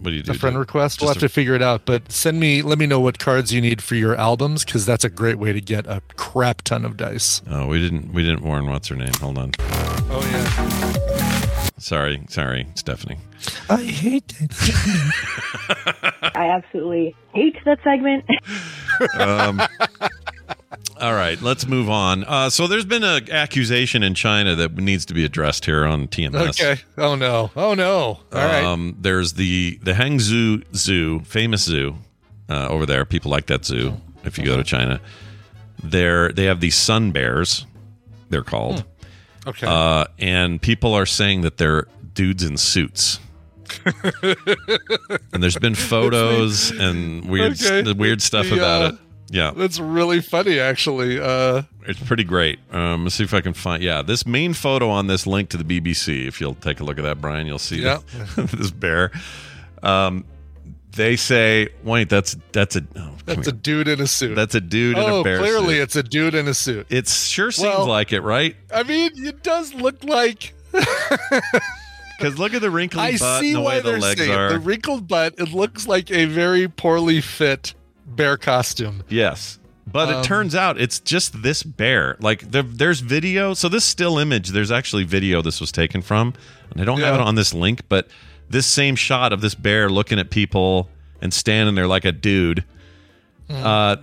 What do you do? a friend Do- request. We'll just have to figure it out. But send me. Let me know what cards you need for your albums because that's a great way to get a crap ton of dice. Oh, we didn't. We didn't warn. What's her name? Hold on. Oh yeah. Sorry, sorry, Stephanie. I hate it. [LAUGHS] I absolutely hate that segment. Um, all right, let's move on. Uh, so there's been an accusation in China that needs to be addressed here on TMS. Okay. Oh no. Oh no. All right. Um, there's the the Hangzhou Zoo, famous zoo uh, over there. People like that zoo. If you go to China, there they have these sun bears. They're called, Okay. uh, and people are saying that they're dudes in suits. [LAUGHS] and there's been photos and weird Okay. the weird stuff The, about uh, it. Yeah, that's really funny, actually. Uh, it's pretty great. Um, let's see if I can find. Yeah, this main photo on this link to the BBC. If you'll take a look at that, Brian, you'll see Yeah. the- [LAUGHS] this bear. Um, they say, "Wait, that's that's a oh, that's a dude in a suit. that's a dude in oh, a bear clearly suit." it's a dude in a suit. It sure seems Well- like it, right? I mean, it does look like. [LAUGHS] Because look at the wrinkly I butt see and the why way the legs saying are. the wrinkled butt. It looks like a very poorly fit bear costume. Yes. But Um, it turns out it's just this bear. Like there, there's video. So this still image, there's actually video this was taken from, and I don't have it on this link. But this same shot of this bear looking at people and standing there like a dude. Mm. Uh,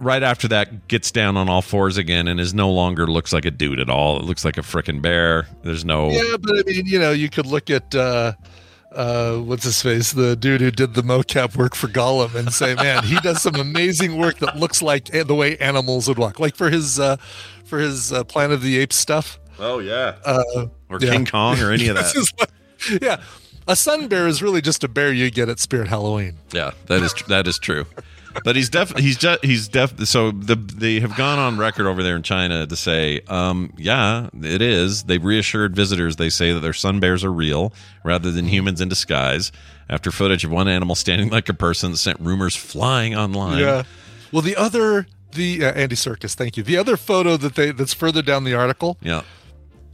right after that, gets down on all fours again and is no longer looks like a dude at all. It looks like a freaking bear. There's no. Yeah, but I mean, you know, you could look at uh, uh, what's his face, the dude who did the mocap work for Gollum, and say, man, he does some amazing work that looks like the way animals would walk, like for his uh, for his uh, Planet of the Apes stuff. Oh yeah. Uh, or yeah. King Kong or any of [LAUGHS] that. like- yeah, a sun bear is really just a bear you get at Spirit Halloween. Yeah, that is that is true. But he's def he's just he's def so the they have gone on record over there in China to say, um, yeah, it is. They've reassured visitors. They say that their sun bears are real rather than humans in disguise. After footage of one animal standing like a person sent rumors flying online. Yeah. Well, the other, the uh, Andy Serkis, thank you. The other photo that they that's further down the article, Yeah.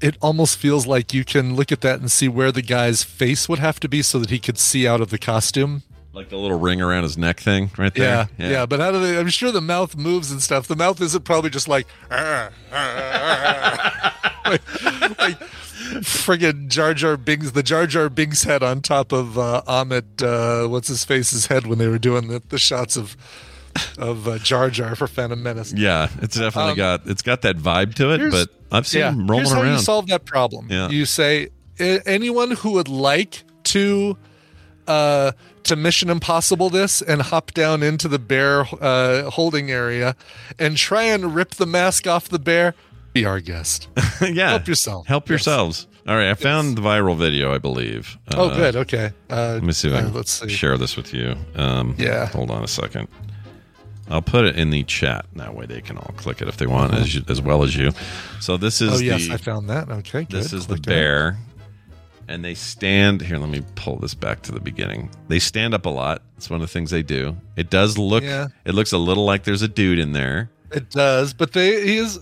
It almost feels like you can look at that and see where the guy's face would have to be so that he could see out of the costume. Like the little ring around his neck thing right there. Yeah, there. yeah, But how do they? I'm sure the mouth moves and stuff. The mouth isn't probably just like, [LAUGHS] like, like friggin' Jar Jar Binks, the Jar Jar Binks head on top of uh, Ahmed, uh, what's his face's head when they were doing the, the shots of of uh, Jar Jar for Phantom Menace. Yeah, it's definitely Um, got it's got that vibe to it, but I've seen yeah, him rolling here's how around. you solve that problem. Yeah. You say anyone who would like to uh, to Mission Impossible this and hop down into the bear uh, holding area and try and rip the mask off the bear. Be our guest. [LAUGHS] yeah, Help yourself. Help Yes. yourselves. All right, I found the viral video, I believe. oh, Uh, good. Okay. Uh, Let me see if I uh, can let's see. share this with you. Um, Yeah. Hold on a second. I'll put it in the chat. That way they can all click it if they want, as, you, as well as you. So this is. Oh yes, the I found that. Okay, good. this is the Click it. bear, and they stand here. Let me pull this back to the beginning. They stand up a lot. It's one of the things they do. It does look. Yeah. It looks a little like there's a dude in there. It does, but they he is.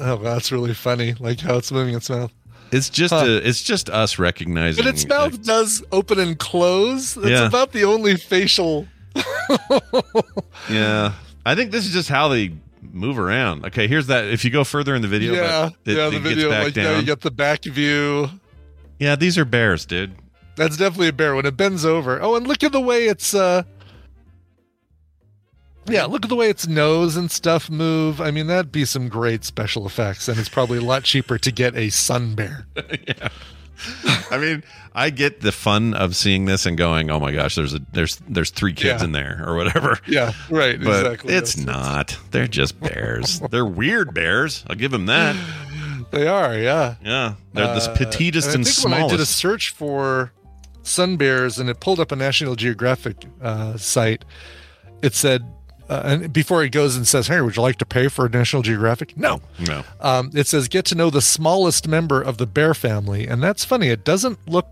Oh, that's really funny. Like how it's moving its mouth. It's just Huh. a, It's just us recognizing. But its mouth does open and close. That's Yeah. about the only facial. [LAUGHS] Yeah, I think this is just how they move around. Okay, here's that. If you go further in the video, yeah, but it, yeah, it the gets video. Like, yeah, down. you got the back view. yeah, these are bears, dude. That's definitely a bear when it bends over. Oh, and look at the way it's uh Yeah, look at the way its nose and stuff move. I mean, that'd be some great special effects, and it's probably a lot cheaper to get a sun bear. [LAUGHS] yeah. I mean, I get the fun of seeing this and going, "Oh my gosh, there's a there's there's three kids Yeah. in there or whatever." [LAUGHS] Yeah, right. But exactly. it's Yes. not. They're just bears. They're weird bears. I'll give them that. [GASPS] They are, yeah. Yeah, they're the Uh, petitest and and, I think when I did a search for sun bears and it pulled up a National Geographic uh, site, it said, uh, and before it goes and says, "Hey, would you like to pay for a National Geographic?" No, no. um, it says, "Get to know the smallest member of the bear family," and that's funny. It doesn't look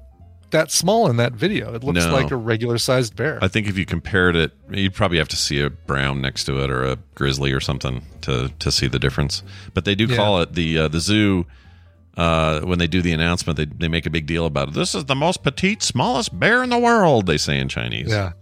that small in that video. It looks No. like a regular sized bear. I think if you compared it, you'd probably have to see a brown next to it or a grizzly or something to to see the difference. But they do Yeah. call it the uh, the zoo. Uh, when they do the announcement, they they make a big deal about it. This is the most petite, smallest bear in the world. They say in Chinese. yeah,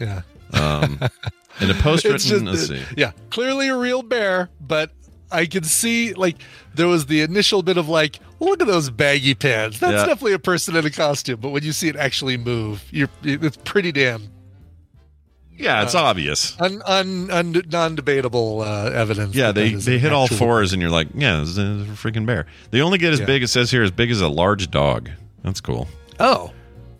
yeah. Um, [LAUGHS] in a post written, let's see. Yeah, clearly a real bear, but I can see like there was the initial bit of like, look at those baggy pants. That's Yeah. definitely a person in a costume. But when you see it actually move, you're it's pretty damn Yeah, it's Uh, obvious. un, un, un, non-debatable uh, evidence. Yeah, they they hit all fours, and you're like, yeah, this is a freaking bear. They only get as Yeah. big. It says here as big as a large dog. That's cool. Oh,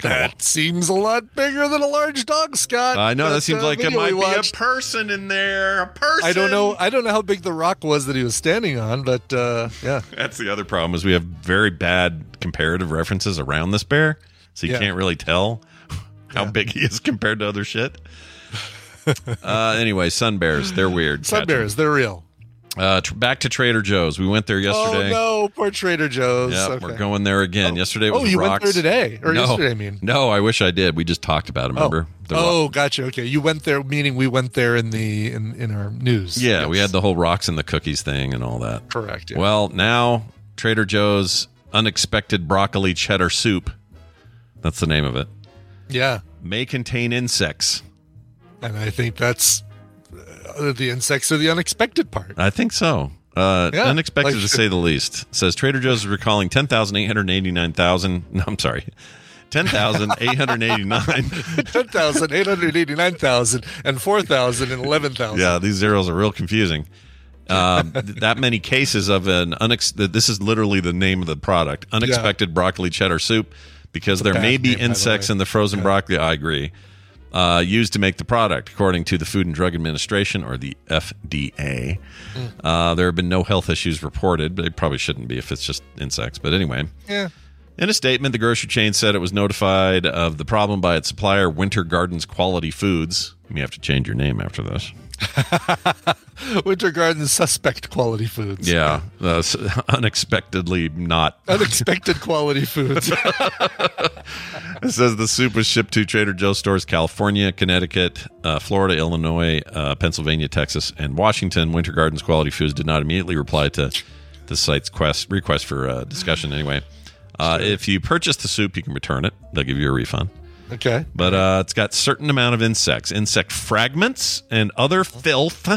that seems a lot bigger than a large dog, Scott. I know that, That, seems uh, like it might be a person in there. A person. I don't know. I don't know how big the rock was that he was standing on, but uh, yeah, That's the other problem is we have very bad comparative references around this bear, so you Yeah. can't really tell [LAUGHS] how big he is compared to other shit. uh, anyway, sun bears, they're weird. sun bears, they're real. Uh, tr- back to Trader Joe's. We went there yesterday. Oh no, poor Trader Joe's. Yep, Okay. we're going there again. yesterday was oh, you rocks. went there today or no, yesterday? I mean, no, I wish I did. We just talked about it. Remember? The rock- oh, gotcha. Okay, you went there, meaning we went there in the in, in our news. Yeah, we had the whole rocks and the cookies thing and all that. correct. Yeah. Well, now Trader Joe's unexpected broccoli cheddar soup. That's the name of it. yeah, May contain insects. and I think that's the insects are the unexpected part. I think so. Uh, Yeah, unexpected like- to say the least. Says Trader Joe's is recalling ten thousand eight hundred eighty nine thousand. [LAUGHS] No, I'm sorry, ten thousand eight hundred eighty nine. [LAUGHS] Ten thousand, eight hundred eighty-nine thousand, and four thousand, and eleven thousand. yeah, these zeros are real confusing. Um, [LAUGHS] th- that many cases of an unex. This is literally the name of the product: unexpected broccoli cheddar soup, because there bad may be by the insects in the frozen broccoli. I agree. Uh, used to make the product, according to the Food and Drug Administration or the FDA. Hmm. Uh, there have been no health issues reported, but they probably shouldn't be if it's just insects. But anyway, yeah. in a statement, the grocery chain said it was notified of the problem by its supplier, Winter Gardens Quality Foods. You have to change your name after this. [LAUGHS] Winter Garden suspect quality foods. Yeah, uh, [LAUGHS] unexpectedly not. [LAUGHS] Unexpected quality foods. It says the soup was shipped to Trader Joe's stores, California, Connecticut, uh, Florida, Illinois, uh, Pennsylvania, Texas, and Washington. Winter Gardens Quality Foods did not immediately reply to the site's quest request for uh, discussion. Anyway, uh, if you purchase the soup, you can return it. They'll give you a refund. Okay. But uh, it's got certain amount of insects, insect fragments, and other filth.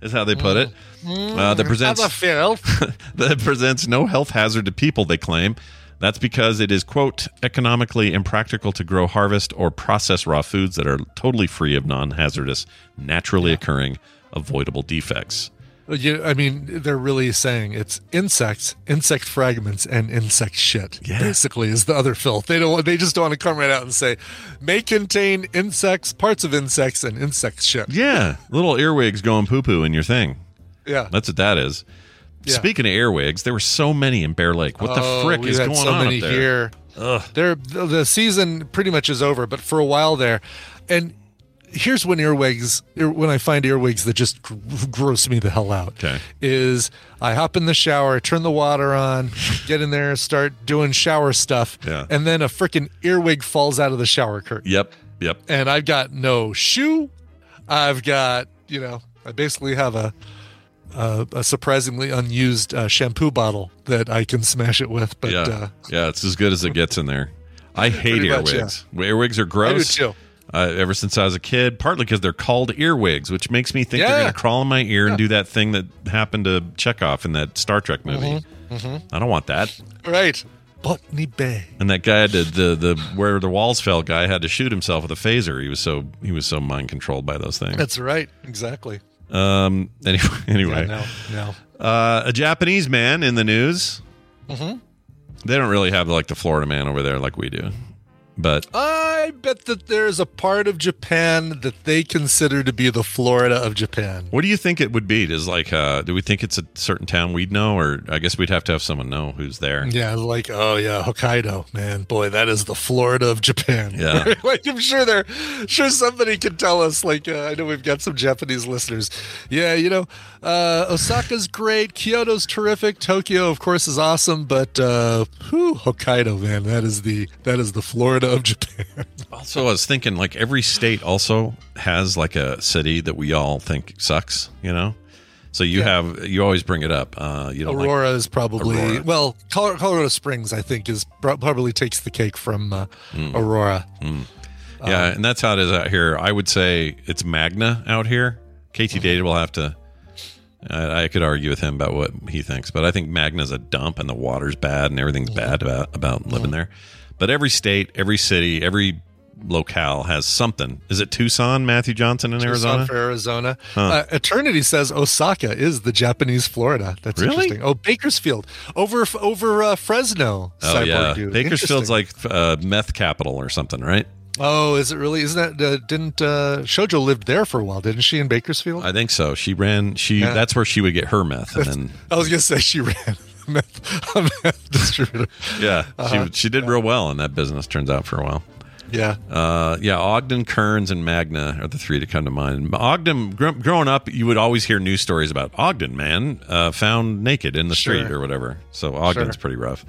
Is how they put it. Uh, that presents Other filth. [LAUGHS] that presents no health hazard to people, they claim. That's because it is, quote, economically impractical to grow, harvest, or process raw foods that are totally free of non hazardous, naturally occurring, avoidable defects. You, I mean, they're really saying it's insects, insect fragments, and insect shit. Yeah. Basically, is the other filth. They don't. They just don't want to come right out and say may contain insects, parts of insects, and insect shit. Yeah, little earwigs going poo poo in your thing. Yeah. That's what that is. Yeah. Speaking of earwigs, there were so many in Bear Lake. What the Oh, frick is going so on up there? here? Ugh. They're, the the season pretty much is over, but for a while there, and here's when earwigs, when I find earwigs that just gross me the hell out. Okay. Is I hop in the shower, turn the water on, get in there, start doing shower stuff, Yeah. and then a freaking earwig falls out of the shower curtain, Yep, yep. and I've got no shoe. I've got, you know, I basically have a. A, a surprisingly unused uh, shampoo bottle that I can smash it with, but yeah, uh, yeah, it's as good as it gets in there. I [LAUGHS] hate much, earwigs. Earwigs are I do gross. too. Uh, ever since I was a kid, partly because they're called earwigs, which makes me think they're going to crawl in my ear and do that thing that happened to Chekov in that Star Trek movie. Mhm. I don't want that. Right. Botany Bay. And that guy had to, the the where the walls fell guy had to shoot himself with a phaser. He was so he was so mind controlled by those things. That's right. Exactly. Um. [LAUGHS] Anyway, anyway, Yeah, no, no. Uh, a Japanese man in the news. Mhm. They don't really have like the Florida man over there like we do, but I bet that there's a part of Japan that they consider to be the Florida of Japan. what do you think it would be? Does like uh, do we think it's a certain town we'd know, or I guess we'd have to have someone know who's there? Yeah, like oh yeah, Hokkaido, man, boy, that is the Florida of Japan. Yeah. [LAUGHS] like I'm sure there, sure somebody can tell us. Like uh, I know we've got some Japanese listeners. Yeah, you know, uh, Osaka's great, Kyoto's terrific, Tokyo of course is awesome, but uh, whew, Hokkaido, man, that is the that is the Florida of Japan. [LAUGHS] Also, I was thinking like every state also has like a city that we all think sucks, you know. So you have you always bring it up. Uh, you don't like- Aurora is probably Aurora. well, Colorado, Colorado Springs, I think, is pro- probably takes the cake from uh, Mm. Aurora. Yeah, and that's how it is out here. I would say it's Magna out here. KT Data will have to. I I could argue with him about what he thinks, but I think Magna's a dump and the water's bad and everything's bad about about living there. But every state, every city, every locale has something. Is it Tucson, Matthew Johnson in Tucson Arizona? for Arizona. Huh. Uh, Eternity says Osaka is the Japanese Florida. That's Really? interesting. Oh, Bakersfield over over uh, Fresno. Oh Cyborg yeah, dude. Bakersfield's like uh, meth capital or something, right? Oh, is it really? Isn't that? Uh, didn't uh, Shojo lived there for a while? Didn't she in Bakersfield? I think so. She ran. She Yeah. that's where she would get her meth, and [LAUGHS] then I was gonna say she ran a [LAUGHS] meth, a meth distributor. yeah, Uh-huh. she she did real well in that business. Turns out for a while. Yeah. Uh, yeah, Ogden, Kearns, and Magna are the three to come to mind. Ogden, gr- growing up, you would always hear news stories about Ogden man uh, found naked in the street or whatever. So Ogden's Sure. pretty rough.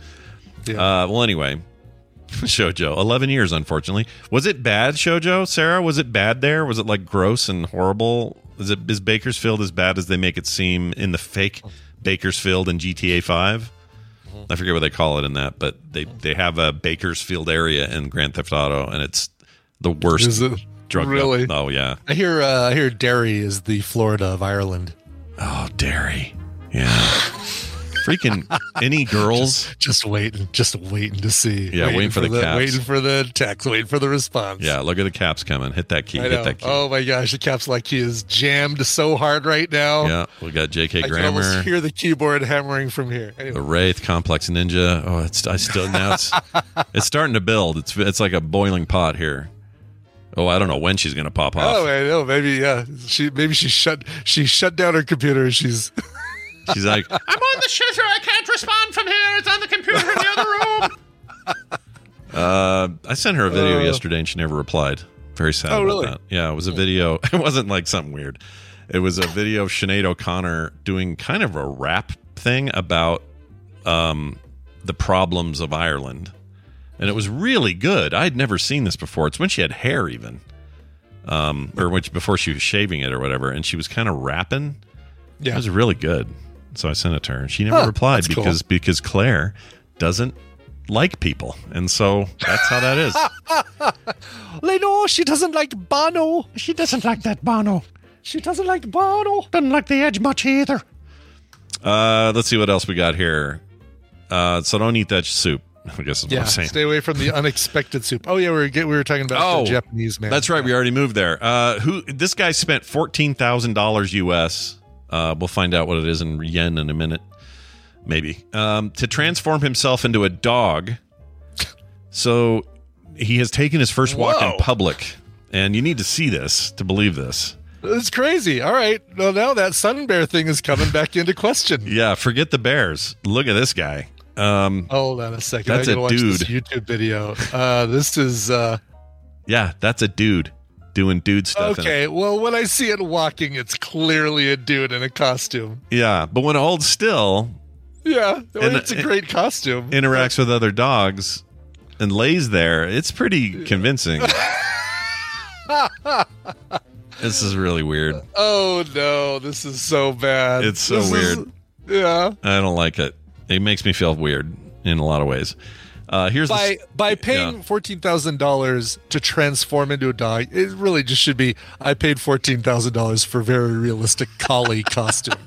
Yeah. Uh, well, anyway, [LAUGHS] Shojo, eleven years, unfortunately. Was it bad, Shojo? Sarah, was it bad there? Was it like gross and horrible? Is it is Bakersfield as bad as they make it seem in the fake Bakersfield in GTA Five? I forget what they call it in that, but they they have a Bakersfield area in Grand Theft Auto, and it's the worst Is it drug. really? Oh yeah. I hear. Uh, I hear Derry is the Florida of Ireland. Oh, Derry. Yeah. [LAUGHS] Freaking any [LAUGHS] girls. Just, just waiting, just waiting to see. Yeah, waiting for the caps. waiting for the text, waiting for the response. Yeah, look at the caps coming. Hit that key. Hit that key. Oh my gosh, the caps like key is jammed so hard right now. Yeah, we got J.K. I can almost hear the keyboard hammering from here. the Wraith, Complex Ninja. Oh, it's I still now it's [LAUGHS] it's starting to build. It's it's like a boiling pot here. Oh, I don't know when she's gonna pop off. oh, I know. Maybe yeah. She maybe she shut she shut down her computer. and She's [LAUGHS] She's like, [LAUGHS] I'm on the shitter. I can't respond from here. It's on the computer in the other room. [LAUGHS] Uh, I sent her a video Uh. yesterday and she never replied. Very sad Oh, about really? that. Yeah, it was a video. [LAUGHS] It wasn't like something weird. It was a video of Sinead O'Connor doing kind of a rap thing about um, the problems of Ireland. And it was really good. I'd never seen this before. It's when she had hair, even, um, or which before she was shaving it or whatever. And she was kind of rapping. Yeah. It was really good. So I sent it to her. and She never Huh, replied that's cool. because because Claire doesn't like people, and so that's how that is. [LAUGHS] Leno, she doesn't like Bono. She doesn't like that Bono. She doesn't like Bono. Doesn't like the edge much either. Uh, let's see what else we got here. Uh, so don't eat that soup. I guess is what Yeah, I'm saying. stay away from the [LAUGHS] unexpected soup. Oh yeah, we were we were talking about Oh, the Japanese man. That's right. We already moved there. Uh, who? This guy spent fourteen thousand dollars US. Uh, we'll find out what it is in yen in a minute, maybe. Um, to transform himself into a dog. So he has taken his first walk in public, and you need to see this to believe this. It's crazy. All right, well now that sun bear thing is coming back into question. [LAUGHS] Yeah, forget the bears. Look at this guy. Um, Hold on a second. That's I gotta a watch this dude. YouTube video. Uh, this is uh, [LAUGHS] yeah, that's a dude doing dude stuff. okay. Well, when I see it walking, it's clearly a dude in a costume. Yeah, but when it holds still, Yeah, And, it's a great costume. interacts with other dogs, and lays there, it's pretty convincing. [LAUGHS] this is really weird. oh no, this is so bad. It's so This is- weird. yeah. I don't like it. It makes me feel weird in a lot of ways. Uh, here's the by s- by paying yeah. fourteen thousand dollars to transform into a dog, it really just should be. I paid fourteen thousand dollars for very realistic collie [LAUGHS] costume.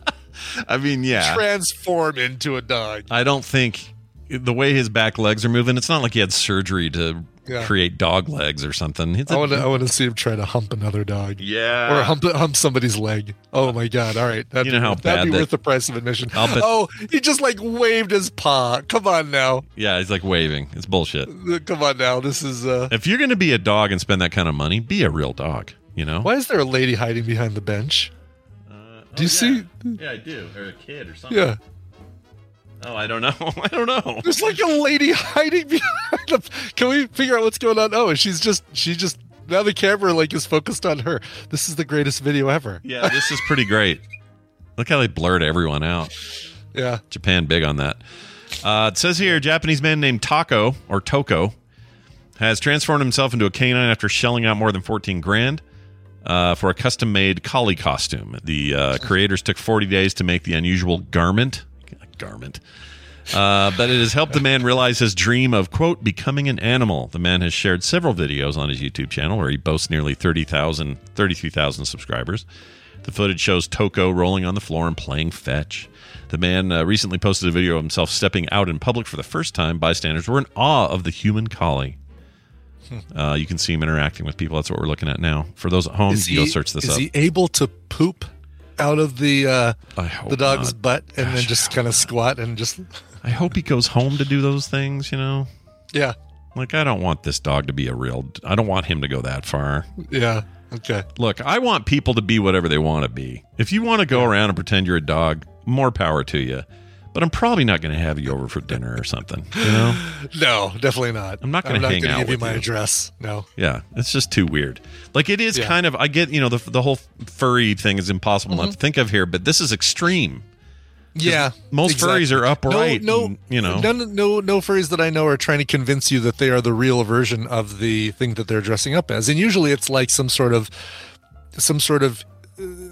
I mean, yeah. Transform into a dog. I don't think the way his back legs are moving. It's not like he had surgery to Yeah. create dog legs or something. It's I want to. I want to see him try to hump another dog. Yeah. or hump hump somebody's leg. Oh my god! All right, that'd You know be, how that'd bad be that- worth the price of admission. Bet- Oh, he just like waved his paw. Come on now. yeah, he's like waving. It's bullshit. Come on now. This is. uh If you're going to be a dog and spend that kind of money, be a real dog. You know? Why is there a lady hiding behind the bench? Do you see? Yeah, I do. Or a kid or something. Yeah. Oh, I don't know. [LAUGHS] I don't know. There's like a lady [LAUGHS] hiding behind the. Can we figure out what's going on? Oh, she's just she just now the camera like is focused on her. This is the greatest video ever. Yeah, this is pretty great. [LAUGHS] Look how they blurred everyone out. Yeah. Japan big on that. Uh, it says here, a Japanese man named Taco or Toko has transformed himself into a canine after shelling out more than 14 grand uh, for a custom-made collie costume. The uh, creators took 40 days to make the unusual garment. Garment. Uh, but it has helped the man realize his dream of quote becoming an animal. The man has shared several videos on his YouTube channel where he boasts nearly 30,000 33,000 subscribers. The footage shows Toko rolling on the floor and playing fetch. The man uh, recently posted a video of himself stepping out in public for the first time. Bystanders were in awe of the human collie. Uh, you can see him interacting with people. That's what we're looking at now. For those at home, Is you'll he- search this is up. he able to poop out of the uh, the dog's not. butt and then just kind of squat and just I hope he goes home to do those things. You know, yeah like I don't want this dog to be a real. I don't want him to go that far. yeah okay Look, I want people to be whatever they want to be. If you want to go around and pretend you're a dog, more power to you. But I'm probably not going to have you over for dinner or something. You know? [LAUGHS] no definitely not. I'm not gonna hang gonna out give you with my you. address. No. Yeah, it's just too weird. Like it is Yeah. kind of. I get you know the the whole furry thing is impossible not Mhm. to think of here, but this is extreme. Yeah, most exactly. furries are upright. No, no, and, you know. none, no, no furries that I know are trying to convince you that they are the real version of the thing that they're dressing up as, and usually it's like some sort of, some sort of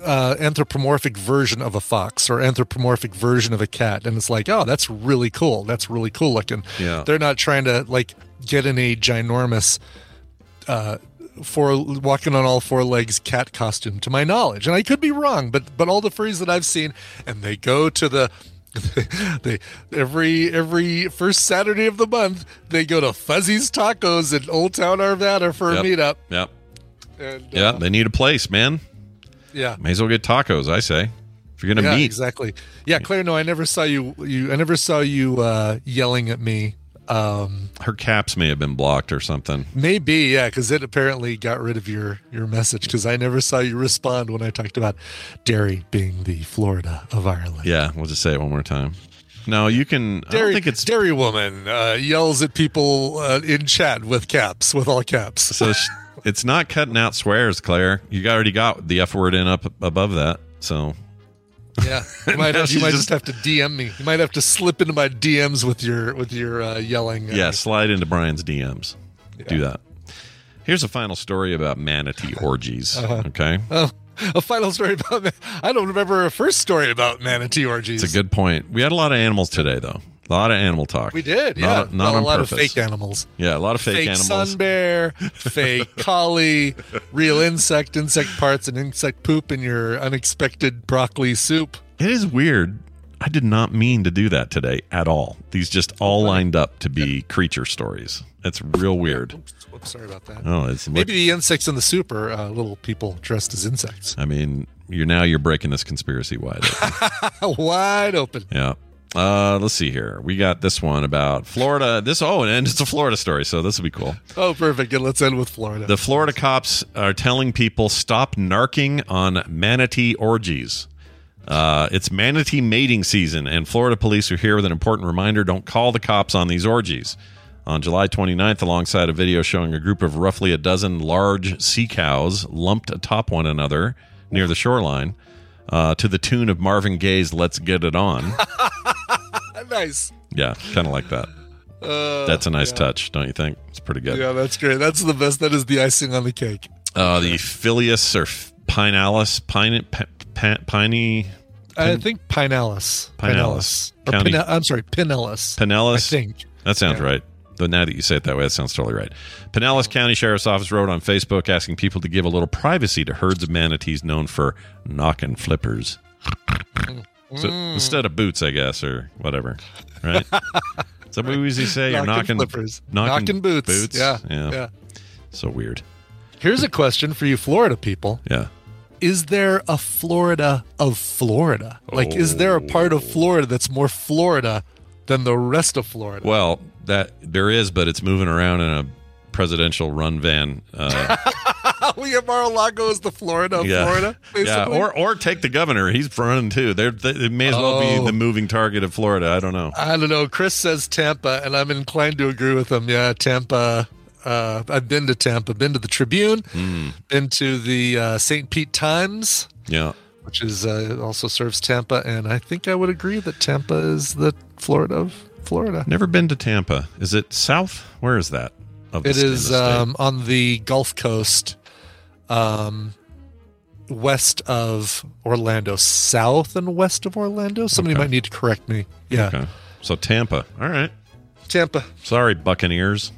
uh, anthropomorphic version of a fox or anthropomorphic version of a cat, and it's like, oh, that's really cool. That's really cool looking. Yeah. they're not trying to like get in a ginormous uh four walking on all four legs cat costume to my knowledge and i could be wrong but but all the furries that i've seen and they go to the [LAUGHS] they every every first saturday of the month they go to fuzzy's tacos in old town arvada for Yep. a meetup Yep. and Yeah, uh, they need a place, man. Yeah May as well get tacos. I say, if you're gonna yeah, meet, exactly yeah claire no i never saw you you i never saw you uh yelling at me um her caps may have been blocked or something. Maybe, yeah, because it apparently got rid of your your message because I never saw you respond when I talked about Derry being the Florida of Ireland. Yeah, we'll just say it one more time. No, you can. I don't think it's Derry woman uh, yells at people uh, in chat with caps, with all caps. so. It's not cutting out swears, Claire. You already got the F word in up above that. So Yeah, you might, [LAUGHS] have, you might just- just have to DM me. You might have to slip into my DMs with your with your uh, yelling. uh, yeah, slide into Brian's DMs. Do that. Here's a final story about manatee [LAUGHS] orgies. Uh-huh. Okay, Oh, a final story about. ma- I don't remember a first story about manatee orgies. it's a good point. We had a lot of animals today, though. A lot of animal talk. We did, yeah. Not, not Well, on a lot purpose. of fake animals. Yeah, a lot of fake, animals. sun bear, fake [LAUGHS] collie, real insect, insect parts, and insect poop in your unexpected broccoli soup. It is weird. I did not mean to do that today at all. These just all lined up to be creature stories. It's real weird. Oops, sorry about that. Oh, it's Maybe the insects in the soup are uh, little people dressed as insects. I mean, you're now you're breaking this conspiracy wide. open. [LAUGHS] Wide open. yeah. Uh, let's see here. We got this one about Florida. This oh, and it's a Florida story, so this will be cool. Oh, perfect. And let's end with Florida. The Florida cops are telling people stop narking on manatee orgies. Uh, it's manatee mating season, and Florida police are here with an important reminder don't call the cops on these orgies. On July 29th, alongside a video showing a group of roughly a dozen large sea cows lumped atop one another near the shoreline uh, to the tune of Marvin Gaye's Let's Get It On. [LAUGHS] nice. yeah, kind of like that. Uh, That's a nice yeah. touch, don't you think? It's pretty good. Yeah, that's great. That's the best. That is the icing on the cake. Uh, the Phileas or Pinalis, Pine, Piney, I think Pinellas. Pinellas. Or County- Pine- I'm sorry, Pinellas. Pinellas. I think. That sounds Yeah. right. Though now that you say it that way, that sounds totally right. Pinellas County Sheriff's Office wrote on Facebook asking people to give a little privacy to herds of manatees known for knocking flippers. So mm. Mm. instead of boots, I guess, or whatever, right? [LAUGHS] Is that what we usually say? You're Knocking knocking flippers. knocking, Knocking boots. Yeah, yeah, yeah. So weird. Here's a question for you, Florida people. Yeah. Is there a Florida of Florida? Like, is there a part of oh. Florida that's more Florida than the rest of Florida? Well, that there is, but it's moving around in a presidential run van. [LAUGHS] Uh, William Mar-a-Lago is the Florida of Florida, yeah, or or take the governor. He's running too. They're, they it may as well be Oh. the moving target of Florida. I don't know. I don't know. Chris says Tampa, and I'm inclined to agree with him. Yeah, Tampa. Uh, I've been to Tampa, been to the Tribune, Hmm. been to the uh, St. Pete Times, Yeah. which is uh, also serves Tampa, and I think I would agree that Tampa is the Florida of Florida. Never been to Tampa. Is it south? Where is that? Of It is um, on the Gulf Coast, um, west of Orlando, south and west of Orlando. Somebody Okay. might need to correct me. Yeah, Okay. So Tampa. All right. Tampa. Sorry, Buccaneers.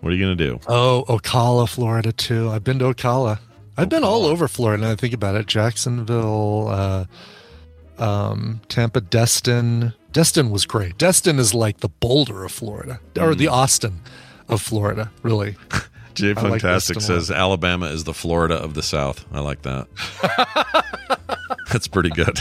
What are you gonna do? Oh, Ocala, Florida too. I've been to Ocala. I've been all over Florida. I think about it. Jacksonville, uh, um, Tampa, Destin. Destin was great. Destin is like the Boulder of Florida, or the mm. Austin of Florida. Really. [LAUGHS] Jay like Fantastic lot. says Alabama is the Florida of the South. I like that. [LAUGHS] That's pretty good.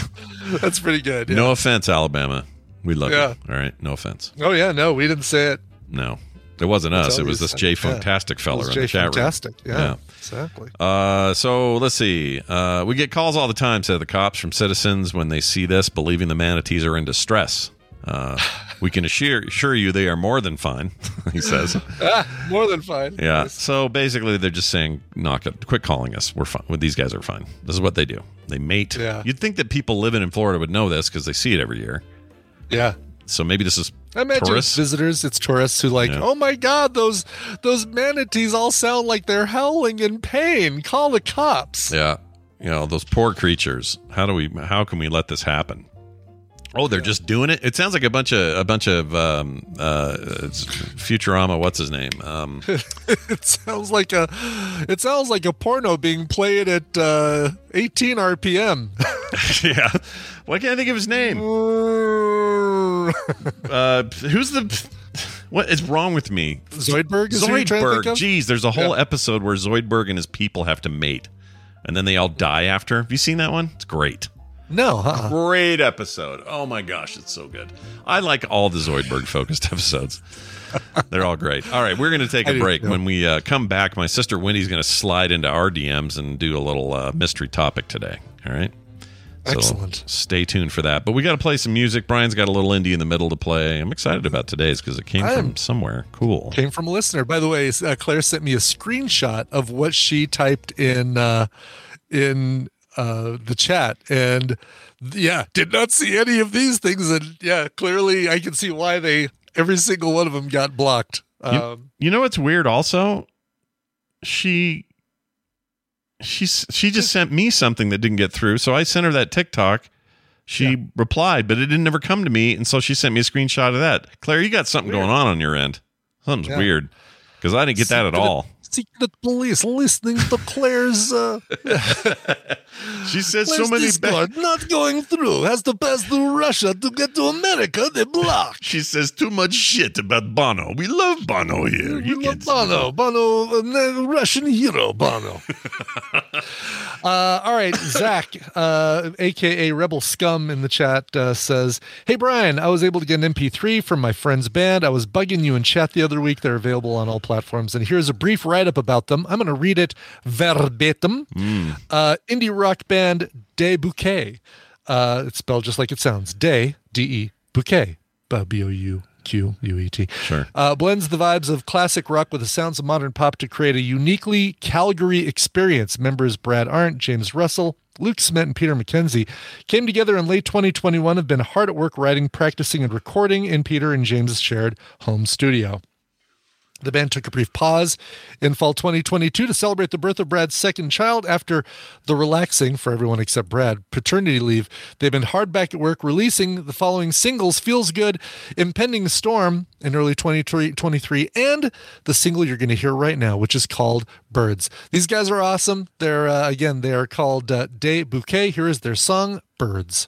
That's pretty good. yeah. No offense, Alabama. We love Yeah. you. All right. No offense. Oh yeah, no, we didn't say it. No. It wasn't us. It was this. Jay Yeah. Fantastic fella in Jay the chat room. Fantastic. Yeah, exactly. Uh, so let's see. Uh, we get calls all the time, said the cops, from citizens when they see this, believing the manatees are in distress. Uh, we can assure, assure you they are more than fine, [LAUGHS] he says. Ah, more than fine. Yeah. So basically, they're just saying, knock it, quit calling us. We're fine. These guys are fine. This is what they do. They mate. Yeah. You'd think that people living in Florida would know this because they see it every year. Yeah. So maybe this is I imagine tourists. visitors. It's tourists who like, Yeah. oh my god, those those manatees all sound like they're howling in pain. Call the cops. Yeah. You know, those poor creatures. How do we how can we let this happen? Oh, they're just doing it. It sounds like a bunch of a bunch of um uh Futurama, what's his name? Um [LAUGHS] it sounds like a it sounds like a porno being played at uh, 18 RPM. [LAUGHS] yeah. Why can't I think of his name? [LAUGHS] Uh who's the what is wrong with me? Zoidberg is who you're trying to think Zoidberg. Jeez, there's a whole Yeah. episode where Zoidberg and his people have to mate. And then they all die after. Have you seen that one? It's great. No, huh? Great episode. Oh my gosh, it's so good. I like all the Zoidberg focused [LAUGHS] episodes. They're all great. All right, we're going to take a break. When we uh, come back, my sister Wendi's going to slide into our DMs and do a little uh, mystery topic today. All right. So Excellent. Stay tuned for that. But we got to play some music. Brian's got a little indie in the middle to play. I'm excited about today's because it came I from somewhere. Cool. Came from a listener. By the way, uh, Claire sent me a screenshot of what she typed in uh, in uh, the chat, and yeah, did not see any of these things. And yeah, clearly I can see why they every single one of them got blocked. You, Um, you know what's weird? Also, she she's she just sent me something that didn't get through. So I sent her that TikTok. She replied, but it didn't ever come to me, and so she sent me a screenshot of that. Claire, you got something going on on your end. Something's Yeah. weird because I didn't get that at all. Secret police listening to Claire's. Uh, [LAUGHS] She says so many. Discord not going through. Has to pass through Russia to get to America. They blocked. [LAUGHS] She says too much shit about Bono. We love Bono here. You We can't love Bono, Bono, uh, Russian hero, Bono. [LAUGHS] uh, all right, Zach, uh, aka Rebel Scum, in the chat uh, says, "Hey Brian, I was able to get an MP3 from my friend's band. I was bugging you in chat the other week. They're available on all platforms, and here's a brief write-up about them. I'm going to read it verbatim. Uh, indie rock band De Bouquet. Uh, it's spelled just like it sounds. De D E Bouquet. B O U Q U E T. Sure. Uh, blends the vibes of classic rock with the sounds of modern pop to create a uniquely Calgary experience. Members Brad Arndt, James Russell, Luke Smith, and Peter McKenzie came together in late 2021, have been hard at work writing, practicing, and recording in Peter and James' shared home studio. The band took a brief pause in fall 2022 to celebrate the birth of Brad's second child after the relaxing, for everyone except Brad, paternity leave. They've been hard back at work releasing the following singles Feels Good, Impending Storm in early 2023, and the single you're going to hear right now, which is called Birds. These guys are awesome. They're, uh, again, they are called uh, De Bouquet. Here is their song, Birds.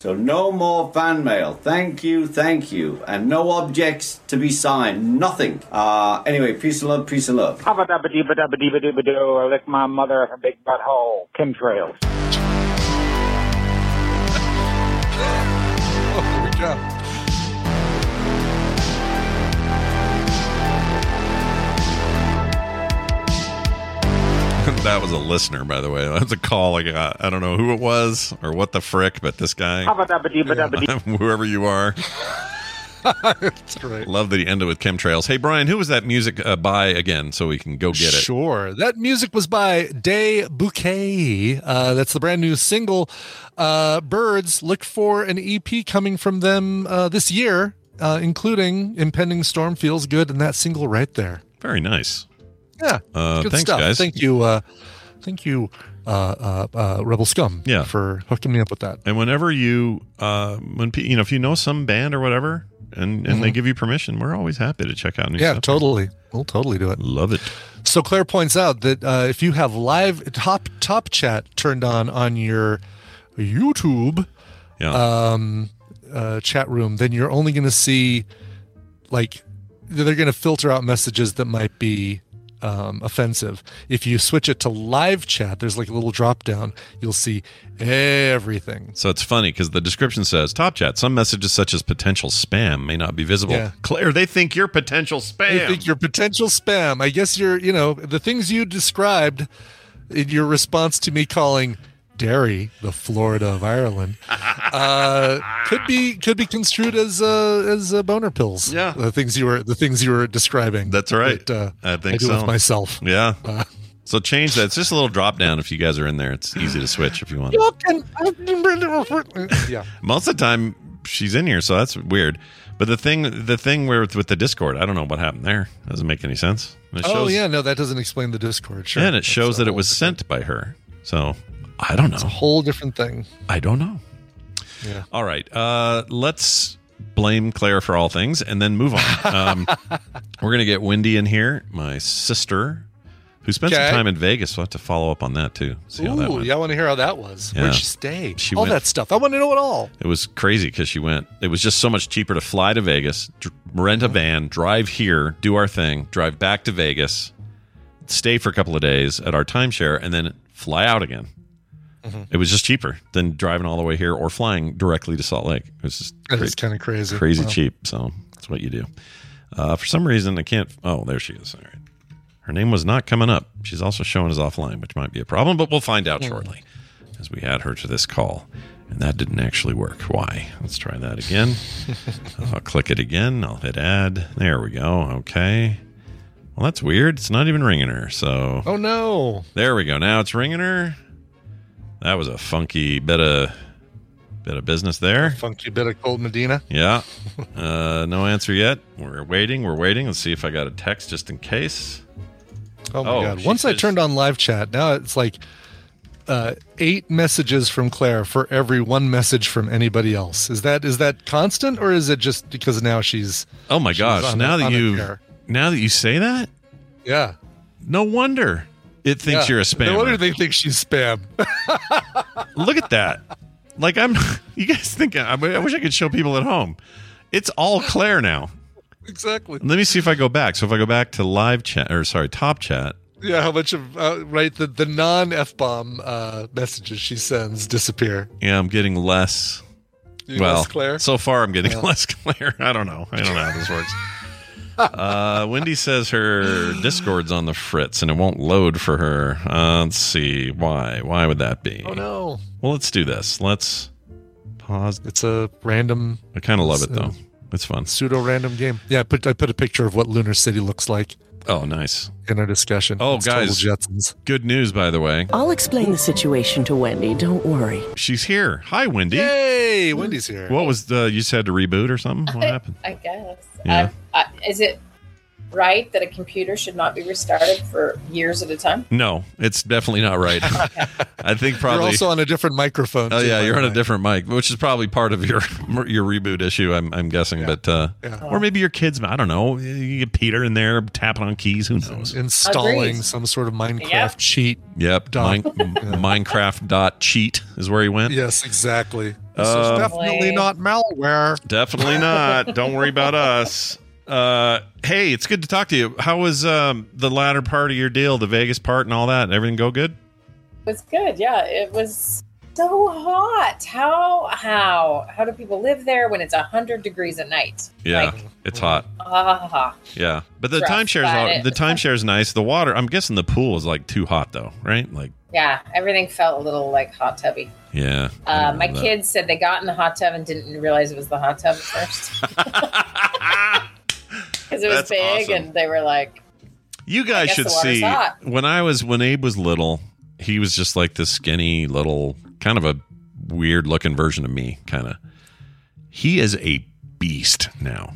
So no more fan mail. Thank you, thank you. And no objects to be signed. Nothing. Uh anyway, peace and love, peace and love. Hubba dubba dee dubba dee doo doo. I lick my mother her big butthole. Chemtrails. [LAUGHS] Oh, here we that was a listener, by the way. That's a call I got. I don't know who it was or what the frick, but this guy, Hubba dubba dee dubba dee. [LAUGHS] whoever you are, That's great. love that he ended with chemtrails. Hey, Brian, who was that music uh, by again so we can go get it? Sure. That music was by De Bouquet. Uh, that's the brand new single. Uh, Birds, look for an EP coming from them uh, this year, uh, including Impending Storm Feels Good and that single right there. Very nice. Yeah. Uh, good thanks, stuff. guys. Thank you. Uh, thank you, uh, uh, uh, Rebel Scum, Yeah. for hooking me up with that. And whenever you, uh, when you know, if you know some band or whatever, and and they Mhm. give you permission, we're always happy to check out new Yeah, stuff. totally. We'll totally do it. Love it. So Claire points out that uh, if you have live top top chat turned on on your YouTube, Yeah. um, uh, chat room, then you're only going to see like they're going to filter out messages that might be um, offensive. If you switch it to live chat, there's like a little drop down. You'll see everything. So it's funny because the description says top chat. Some messages such as potential spam may not be visible. Yeah. Claire, they think you're potential spam. I think your potential spam. I guess you're, you know, the things you described in your response to me calling Derry the Florida of Ireland uh, could be could be construed as uh, as uh, boner pills. Yeah. the things you were the things you were describing. That's right. That, uh, I think do so. with myself. Yeah. Uh, so change that. It's just a little drop down if you guys are in there. It's easy to switch if you want. yeah. Most of the time she's in here, so that's weird. But the thing, the thing where with the Discord, I don't know what happened there. Doesn't make any sense. And it oh yeah, no, that doesn't explain the Discord. Sure, and it That's shows that it was different- sent by her. So I don't know. It's a whole different thing. I don't know. Yeah. All right. Uh, let's blame Claire for all things and then move on. [LAUGHS] Um, we're gonna get Wendi in here, my sister, who spent Okay. some time in Vegas. We'll have to follow up on that too. See how that went. yeah, I want to hear how that was. Yeah. Where'd she stay? She all went- that stuff. I want to know it all. It was crazy because she went. It was just so much cheaper to fly to Vegas, dr- rent a van, drive here, do our thing, drive back to Vegas, stay for a couple of days at our timeshare, and then fly out again. Mm-hmm. It was just cheaper than driving all the way here or flying directly to Salt Lake. It was just That cra- is kind of crazy. crazy Wow. cheap. So that's what you do. Uh, for some reason, I can't. Oh, there she is. All right. Her name was not coming up. She's also showing as offline, which might be a problem, but we'll find out shortly as we add her to this call. And that didn't actually work. Why? Let's try that again. [LAUGHS] I'll click it again. I'll hit add. There we go. Okay. Well, that's weird. It's not even ringing her. So Oh no. there we go. Now it's ringing her. That was a funky bit of bit of business there. Funky bit of cold Medina. Yeah. Uh, no answer yet. We're waiting. We're waiting. Let's see if I got a text just in case. Oh my Oh, god! she Once I turned on live chat, now it's like uh, eight messages from Claire for every one message from anybody else. Is that is that constant or is it just because now she's? Oh my she's gosh! on Now the- that you now that you say that, yeah, no wonder it thinks Yeah. you're a spam. No wonder they think she's spam. [LAUGHS] Look at that. Like I'm. [LAUGHS] You guys think I, I wish I could show people at home. It's all Claire now. exactly. Let me see if I go back. So if I go back to live chat or sorry, top chat. Yeah, how much of uh, right the the non f bomb uh, messages she sends disappear. Yeah, I'm getting less. You well, less Claire? so far I'm getting Yeah. [LAUGHS] less Claire. I don't know. I don't know how this works. Uh, Wendi says her Discord's on the fritz and it won't load for her. Uh, let's see why. Why would that be? Oh no, Well, let's do this. Let's pause. it's a random I kind of love it though. It's fun. pseudo random game. Yeah, I put I put a picture of what Lunar City looks like Oh, nice. in our discussion. Oh, It's total guys. Jetsons. Good news, by the way. I'll explain the situation to Wendi. Don't worry. She's here. Hi, Wendi. Hey, Wendi's here. What was the? You said to reboot or something? What happened? I guess. Yeah. Uh, uh, is it right that a computer should not be restarted for years at a time? No, it's definitely not right. [LAUGHS] [LAUGHS] I think probably. You're also on a different microphone. Oh too, yeah, you're the on a different mic, which is probably part of your [LAUGHS] your reboot issue. I'm I'm guessing, but uh, Yeah. or maybe your kids. I don't know. You get Peter in there tapping on keys. Who knows? installing Agreed. some sort of Minecraft Yep. cheat. Yep. Done. Mine, Minecraft dot cheat is where he went. Yes, exactly. This is definitely not malware. Definitely not. Don't worry about us. Uh, hey, it's good to talk to you. How was um, the latter part of your deal, the Vegas part, and all that? Everything go good? It was good. Yeah, it was so hot. How how how do people live there when it's hundred degrees at night? Yeah, Like, it's hot. ah, Yeah, but the Rough, timeshare's but all, it- the timeshare's nice. The water, I'm guessing the pool is like too hot though, right? Like, yeah. Everything felt a little like hot tubby. yeah. Uh, my that. kids said they got in the hot tub and didn't realize it was the hot tub at first [LAUGHS] [LAUGHS] because it was That's big, awesome. and they were like, You guys should see hot. when I was when Abe was little, he was just like this skinny little kind of a weird looking version of me, kind of. He is a beast now.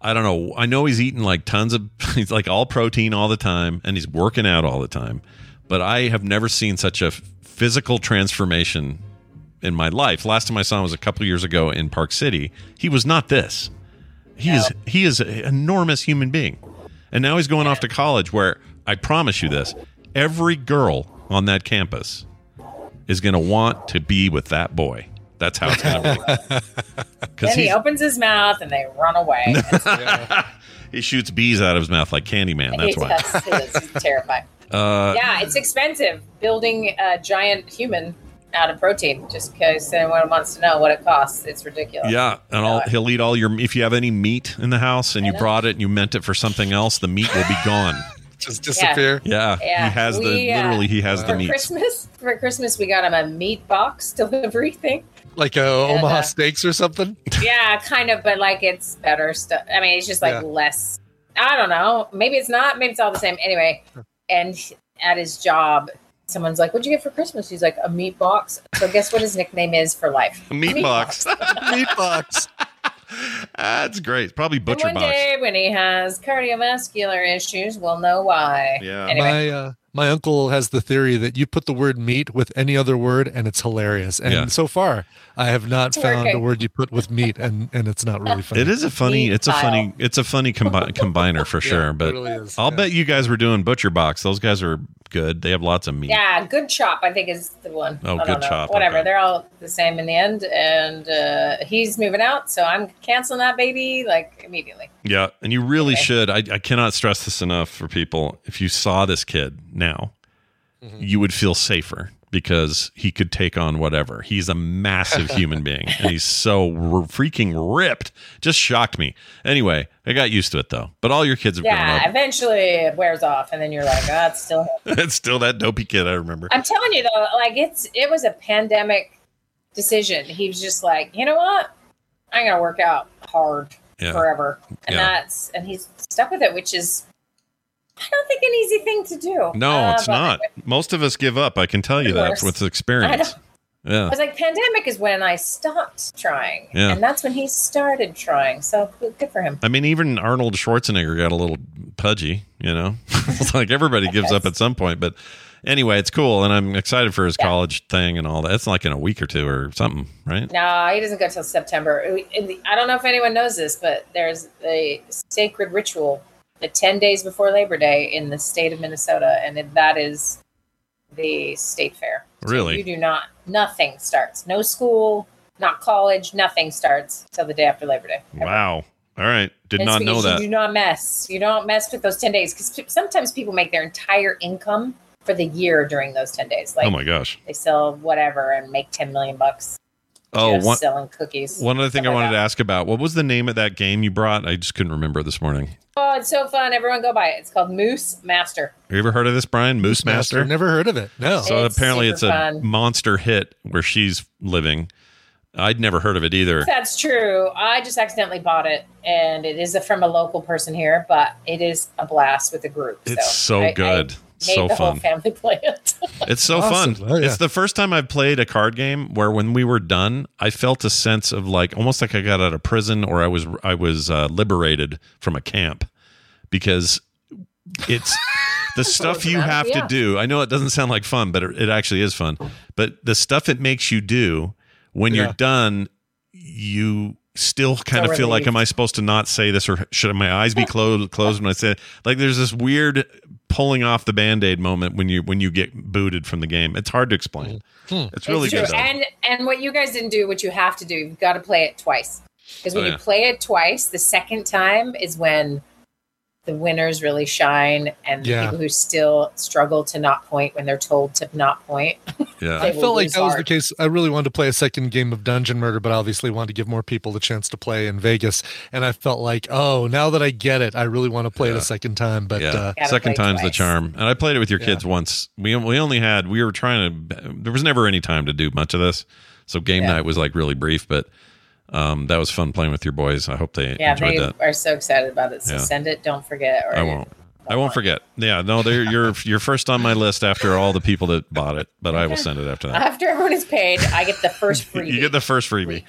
I don't know. I know he's eating like tons of [LAUGHS] he's like all protein all the time and he's working out all the time. But I have never seen such a physical transformation in my life. Last time I saw him was a couple years ago in Park City. He was not this. He is he is an enormous human being. And now he's going off to college where I promise you this, every girl on that campus is going to want to be with that boy. That's how it's going to work. Because [LAUGHS] Then he opens his mouth and they run away. [LAUGHS] [LAUGHS] he shoots bees out of his mouth like Candyman. That's why. does. He does. He's terrifying. Uh, yeah, it's expensive building a giant human out of protein just because anyone wants to know what it costs. It's ridiculous. Yeah, and all, he'll eat all your. If you have any meat in the house and you brought it and you meant it for something else, the meat will be gone. [LAUGHS] Just disappear? Yeah, Yeah, he has the we, uh, literally. He has the for meat. Christmas, for Christmas, we got him a meat box [LAUGHS] delivery thing. Like uh, Omaha uh, Steaks or something. [LAUGHS] Yeah, kind of, but like it's better stuff. I mean, it's just like Yeah. less. I don't know. Maybe it's not. Maybe it's all the same. Anyway, and at his job, someone's like, "What'd you get for Christmas?" He's like, "A meat box." So guess what his nickname is for life? A meat box. meat box. [LAUGHS] That's great. Probably And butcher one box. day when he has cardiovascular issues, we'll know why. Yeah. Anyway, My uh, my uncle has the theory that you put the word meat with any other word and it's hilarious. And Yeah. so far, I have not It's found a word you put with meat and and it's not really funny. It is a funny. Meat It's a pile. funny. It's a funny combi- [LAUGHS] combiner for sure. But really is, I'll yeah. bet you guys were doing butcher box. Those guys are good. They have lots of meat. yeah, good chop. I think is the one. Oh, I don't Good know. Chop, Whatever. okay. They're all the same in the end, and uh, he's moving out, so I'm canceling that baby like immediately. Yeah, and you really should. I, I cannot stress this enough for people. If you saw this kid now, Mm-hmm. you would feel safer because he could take on whatever. He's a massive [LAUGHS] human being, and he's so r- freaking ripped. Just shocked me. Anyway, I got used to it though. But all your kids have Yeah, eventually it wears off, and then you're like, oh, it's still him. [LAUGHS] it's still that dopey kid I remember. I'm telling you though, like it's it was a pandemic decision. He was just like, you know what? I'm gonna work out hard Yeah. forever, and Yeah. that's and he's stuck with it, which is I don't think an easy thing to do. No, Uh, it's not. Most of us give up. I can tell you that with I experience. I Yeah. was like, pandemic is when I stopped trying, Yeah. and that's when he started trying. So good for him. I mean, even Arnold Schwarzenegger got a little pudgy, you know? [LAUGHS] it's like everybody gives up at some point. But anyway, it's cool. And I'm excited for his college thing and all that. It's like in a week or two or something, right? No, he doesn't go till September. I don't know if anyone knows this, but there's a sacred ritual the 10 days before Labor Day in the state of Minnesota, and it- that is the state fair. So Really? you do not, nothing starts. No school, not college, nothing starts till the day after Labor Day. Wow. All right. Did not know that. You do not mess. You don't mess with those 10 days because sometimes people make their entire income for the year during those 10 days. Like oh my gosh. they sell whatever and make 10 million bucks Oh, just one, selling cookies. one other thing I stuff like wanted that. to ask about. What was the name of that game you brought? I just couldn't remember this morning. Oh, it's so fun. Everyone go buy it. It's called Moose Master. Have you ever heard of this, Brian? Moose Master? Never heard of it. No. So It's apparently it's a fun. monster hit where she's living. I'd never heard of it either. That's true. I just accidentally bought it, and it is from a local person here, but it is a blast with the group. It's so I- I good. Made So the whole fun. family play it. [LAUGHS] It's so Awesome. fun. Oh, yeah. It's the first time I've played a card game where when we were done, I felt a sense of like almost like I got out of prison or I was I was uh, liberated from a camp because it's [LAUGHS] the stuff you have to do. I know it doesn't sound like fun, but it, it actually is fun. But the stuff it makes you do when Yeah. you're done, you still kind So of feel like, am I supposed to not say this or should my eyes be [LAUGHS] closed closed when I say it? Like there's this weird pulling off the band-aid moment when you when you get booted from the game. It's hard to explain. Hmm. Hmm. It's really it's true. good though. And and what you guys didn't do, what you have to do, you've got to play it twice. Because when Oh, you play it twice, the second time is when the winners really shine, and the Yeah. people who still struggle to not point when they're told to not point. [LAUGHS] yeah. I felt like lose that was the case. I really wanted to play a second game of Dungeon Murder, but obviously wanted to give more people the chance to play in Vegas. And I felt like, oh, now that I get it, I really want to play it a second time. But yeah, uh, second play time's the charm. And I played it with your Yeah. kids once. We we only had we were trying to. There was never any time to do much of this, so game Yeah. night was like really brief. But um, that was fun playing with your boys. I hope they Yeah, enjoyed they that. are so excited about it. So Yeah. send it. Don't forget. Or I won't. I won't forget. Yeah, no, they're you're you're first on my list after all the people that bought it, but I will send it after that. After everyone is paid, I get the first [LAUGHS] freebie. You get the first freebie.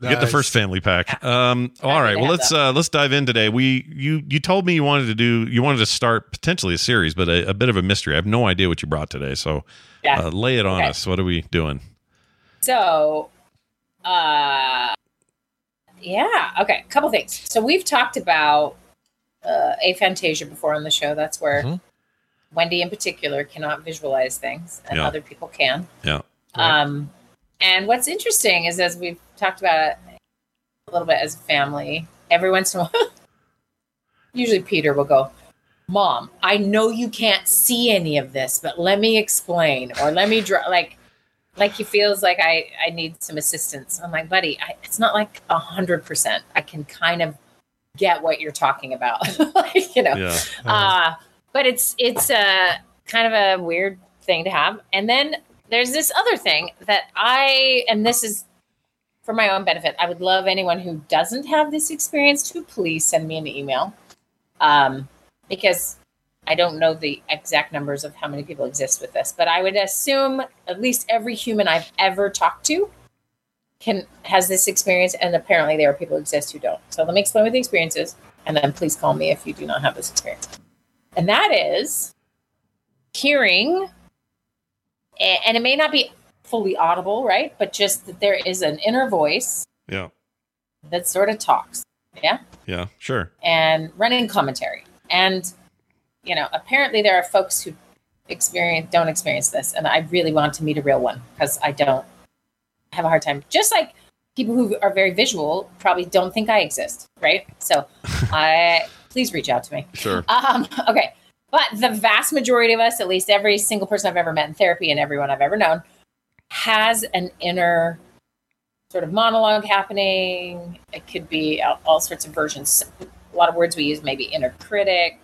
You get the first family pack. Um, all Happy right. to Well, let's uh, let's dive in today. We you you told me you wanted to do you wanted to start potentially a series, but a, a bit of a mystery. I have no idea what you brought today, so Yeah. uh, lay it on Okay. us. What are we doing? So, uh, yeah, okay, a couple things. So we've talked about uh, aphantasia before on the show. That's where Mm-hmm. Mhm. Wendi, in particular, cannot visualize things, and Yeah. other people can. Yeah. Um, and what's interesting is as we've talked about it a little bit as a family, every once in a [LAUGHS] while, usually Peter will go, Mom, I know you can't see any of this, but let me explain or let me draw like like he feels like I, I need some assistance. I'm like, buddy, I, it's not like a hundred percent. I can kind of get what you're talking about, [LAUGHS] like, you know. Yeah. Uh, but it's it's a kind of a weird thing to have. And then there's this other thing that I and this is for my own benefit. I would love anyone who doesn't have this experience to please send me an email, um, because I don't know the exact numbers of how many people exist with this, but I would assume at least every human I've ever talked to can has this experience, and apparently there are people who exist who don't. So let me explain what the experience is, and then please call me if you do not have this experience. And that is hearing, and it may not be fully audible, right? But just that there is an inner voice Yeah. that sort of talks, yeah, Yeah. Sure. and running commentary. And you know, apparently there are folks who experience don't experience this, and I really want to meet a real one because I don't have a hard time. Just like people who are very visual probably don't think I exist, right? So, [LAUGHS] I please reach out to me. Sure. Um, [LAUGHS] okay. But the vast majority of us, at least every single person I've ever met in therapy and everyone I've ever known, has an inner sort of monologue happening. It could be all, all sorts of versions. A lot of words we use, maybe inner critic.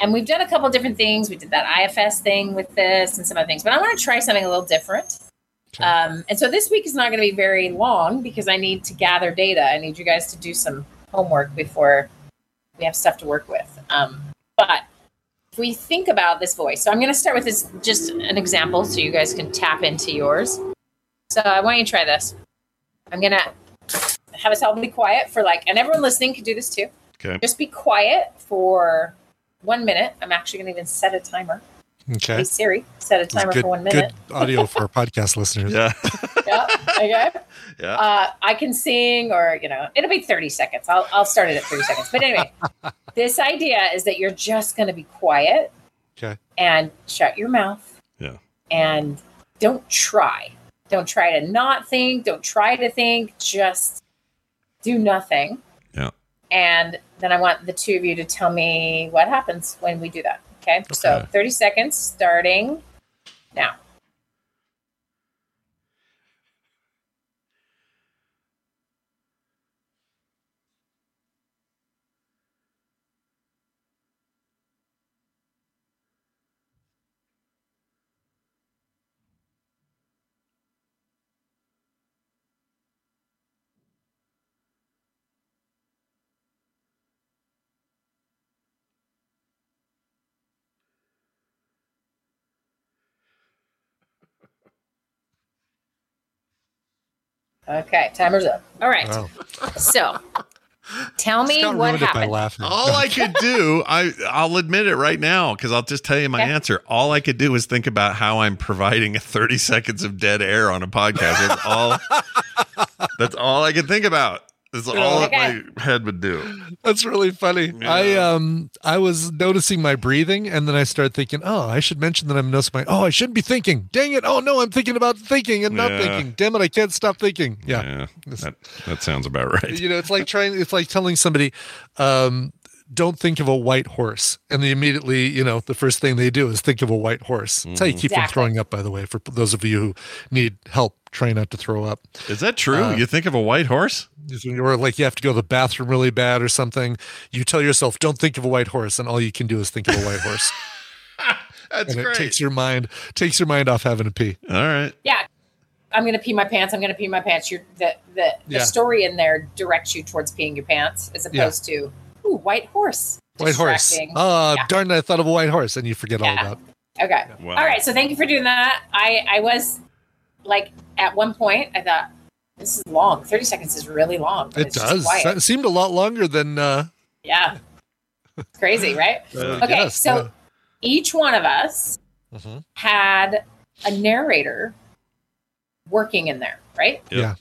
And we've done a couple different things. We did that IFS thing with this and some other things, but I want to try something a little different. Um, and so this week is not going to be very long because I need to gather data. I need you guys to do some homework before we have stuff to work with. Um, but if we think about this voice, so I'm going to start with this just an example so you guys can tap into yours. So I want you to try this. I'm going to have us all be quiet for like, and everyone listening can do this too. Okay. Just be quiet for one minute. I'm actually going to even set a timer. Okay. Hey Siri, set a timer good, for one minute. Good audio for [LAUGHS] podcast listeners. Yeah. yeah. Okay. [LAUGHS] Yeah. Uh, I can sing, or you know, it'll be thirty seconds. I'll I'll start it at thirty seconds. But anyway, [LAUGHS] this idea is that you're just going to be quiet Okay. and shut your mouth Yeah. and don't try. Don't try to not think. Don't try to think. Just do nothing. And then I want the two of you to tell me what happens when we do that. Okay. So 30 seconds starting now. Okay. Timer's up. All right. Wow. So tell me what ruined it by happened. laughing. All I could do, [LAUGHS] I I'll admit it right now because I'll just tell you my Okay. answer. All I could do is think about how I'm providing 30 seconds of dead air on a podcast. That's all. [LAUGHS] that's all I could think about. That's all that my head would do. That's really funny. I um I was noticing my breathing and then I started thinking, oh, I should mention that I'm noticing my oh, I shouldn't be thinking. Dang it. Oh no, I'm thinking about thinking and not Yeah. thinking. Damn it, I can't stop thinking. Yeah. Yeah, that, that sounds about right. You know, it's like trying it's like telling somebody, um, don't think of a white horse. And they immediately, you know, the first thing they do is think of a white horse. That's how you keep from throwing up, by the way, for those of you who need help trying not to throw up. Is that true? Uh, you think of a white horse? Or like you have to go to the bathroom really bad or something. You tell yourself, don't think of a white horse, and all you can do is think of a white horse. [LAUGHS] That's and great. it takes your mind takes your mind off having to pee. All right. Yeah. I'm gonna pee my pants. I'm gonna pee my pants. You're the the, the Yeah. story in there directs you towards peeing your pants as Yeah. opposed to ooh, white horse. White horse. Distracting. Oh, Yeah. darn it, I thought of a white horse, and you forget all Yeah. about Okay. Wow. All right. So thank you for doing that. I I was like at one point I thought this is long. Thirty seconds is really long. it does. quiet. That seemed a lot longer than uh Yeah. It's crazy, [LAUGHS] right? Uh, okay. yes, so yeah. each one of us Mhm. had a narrator working in there, right? Yep. Yeah.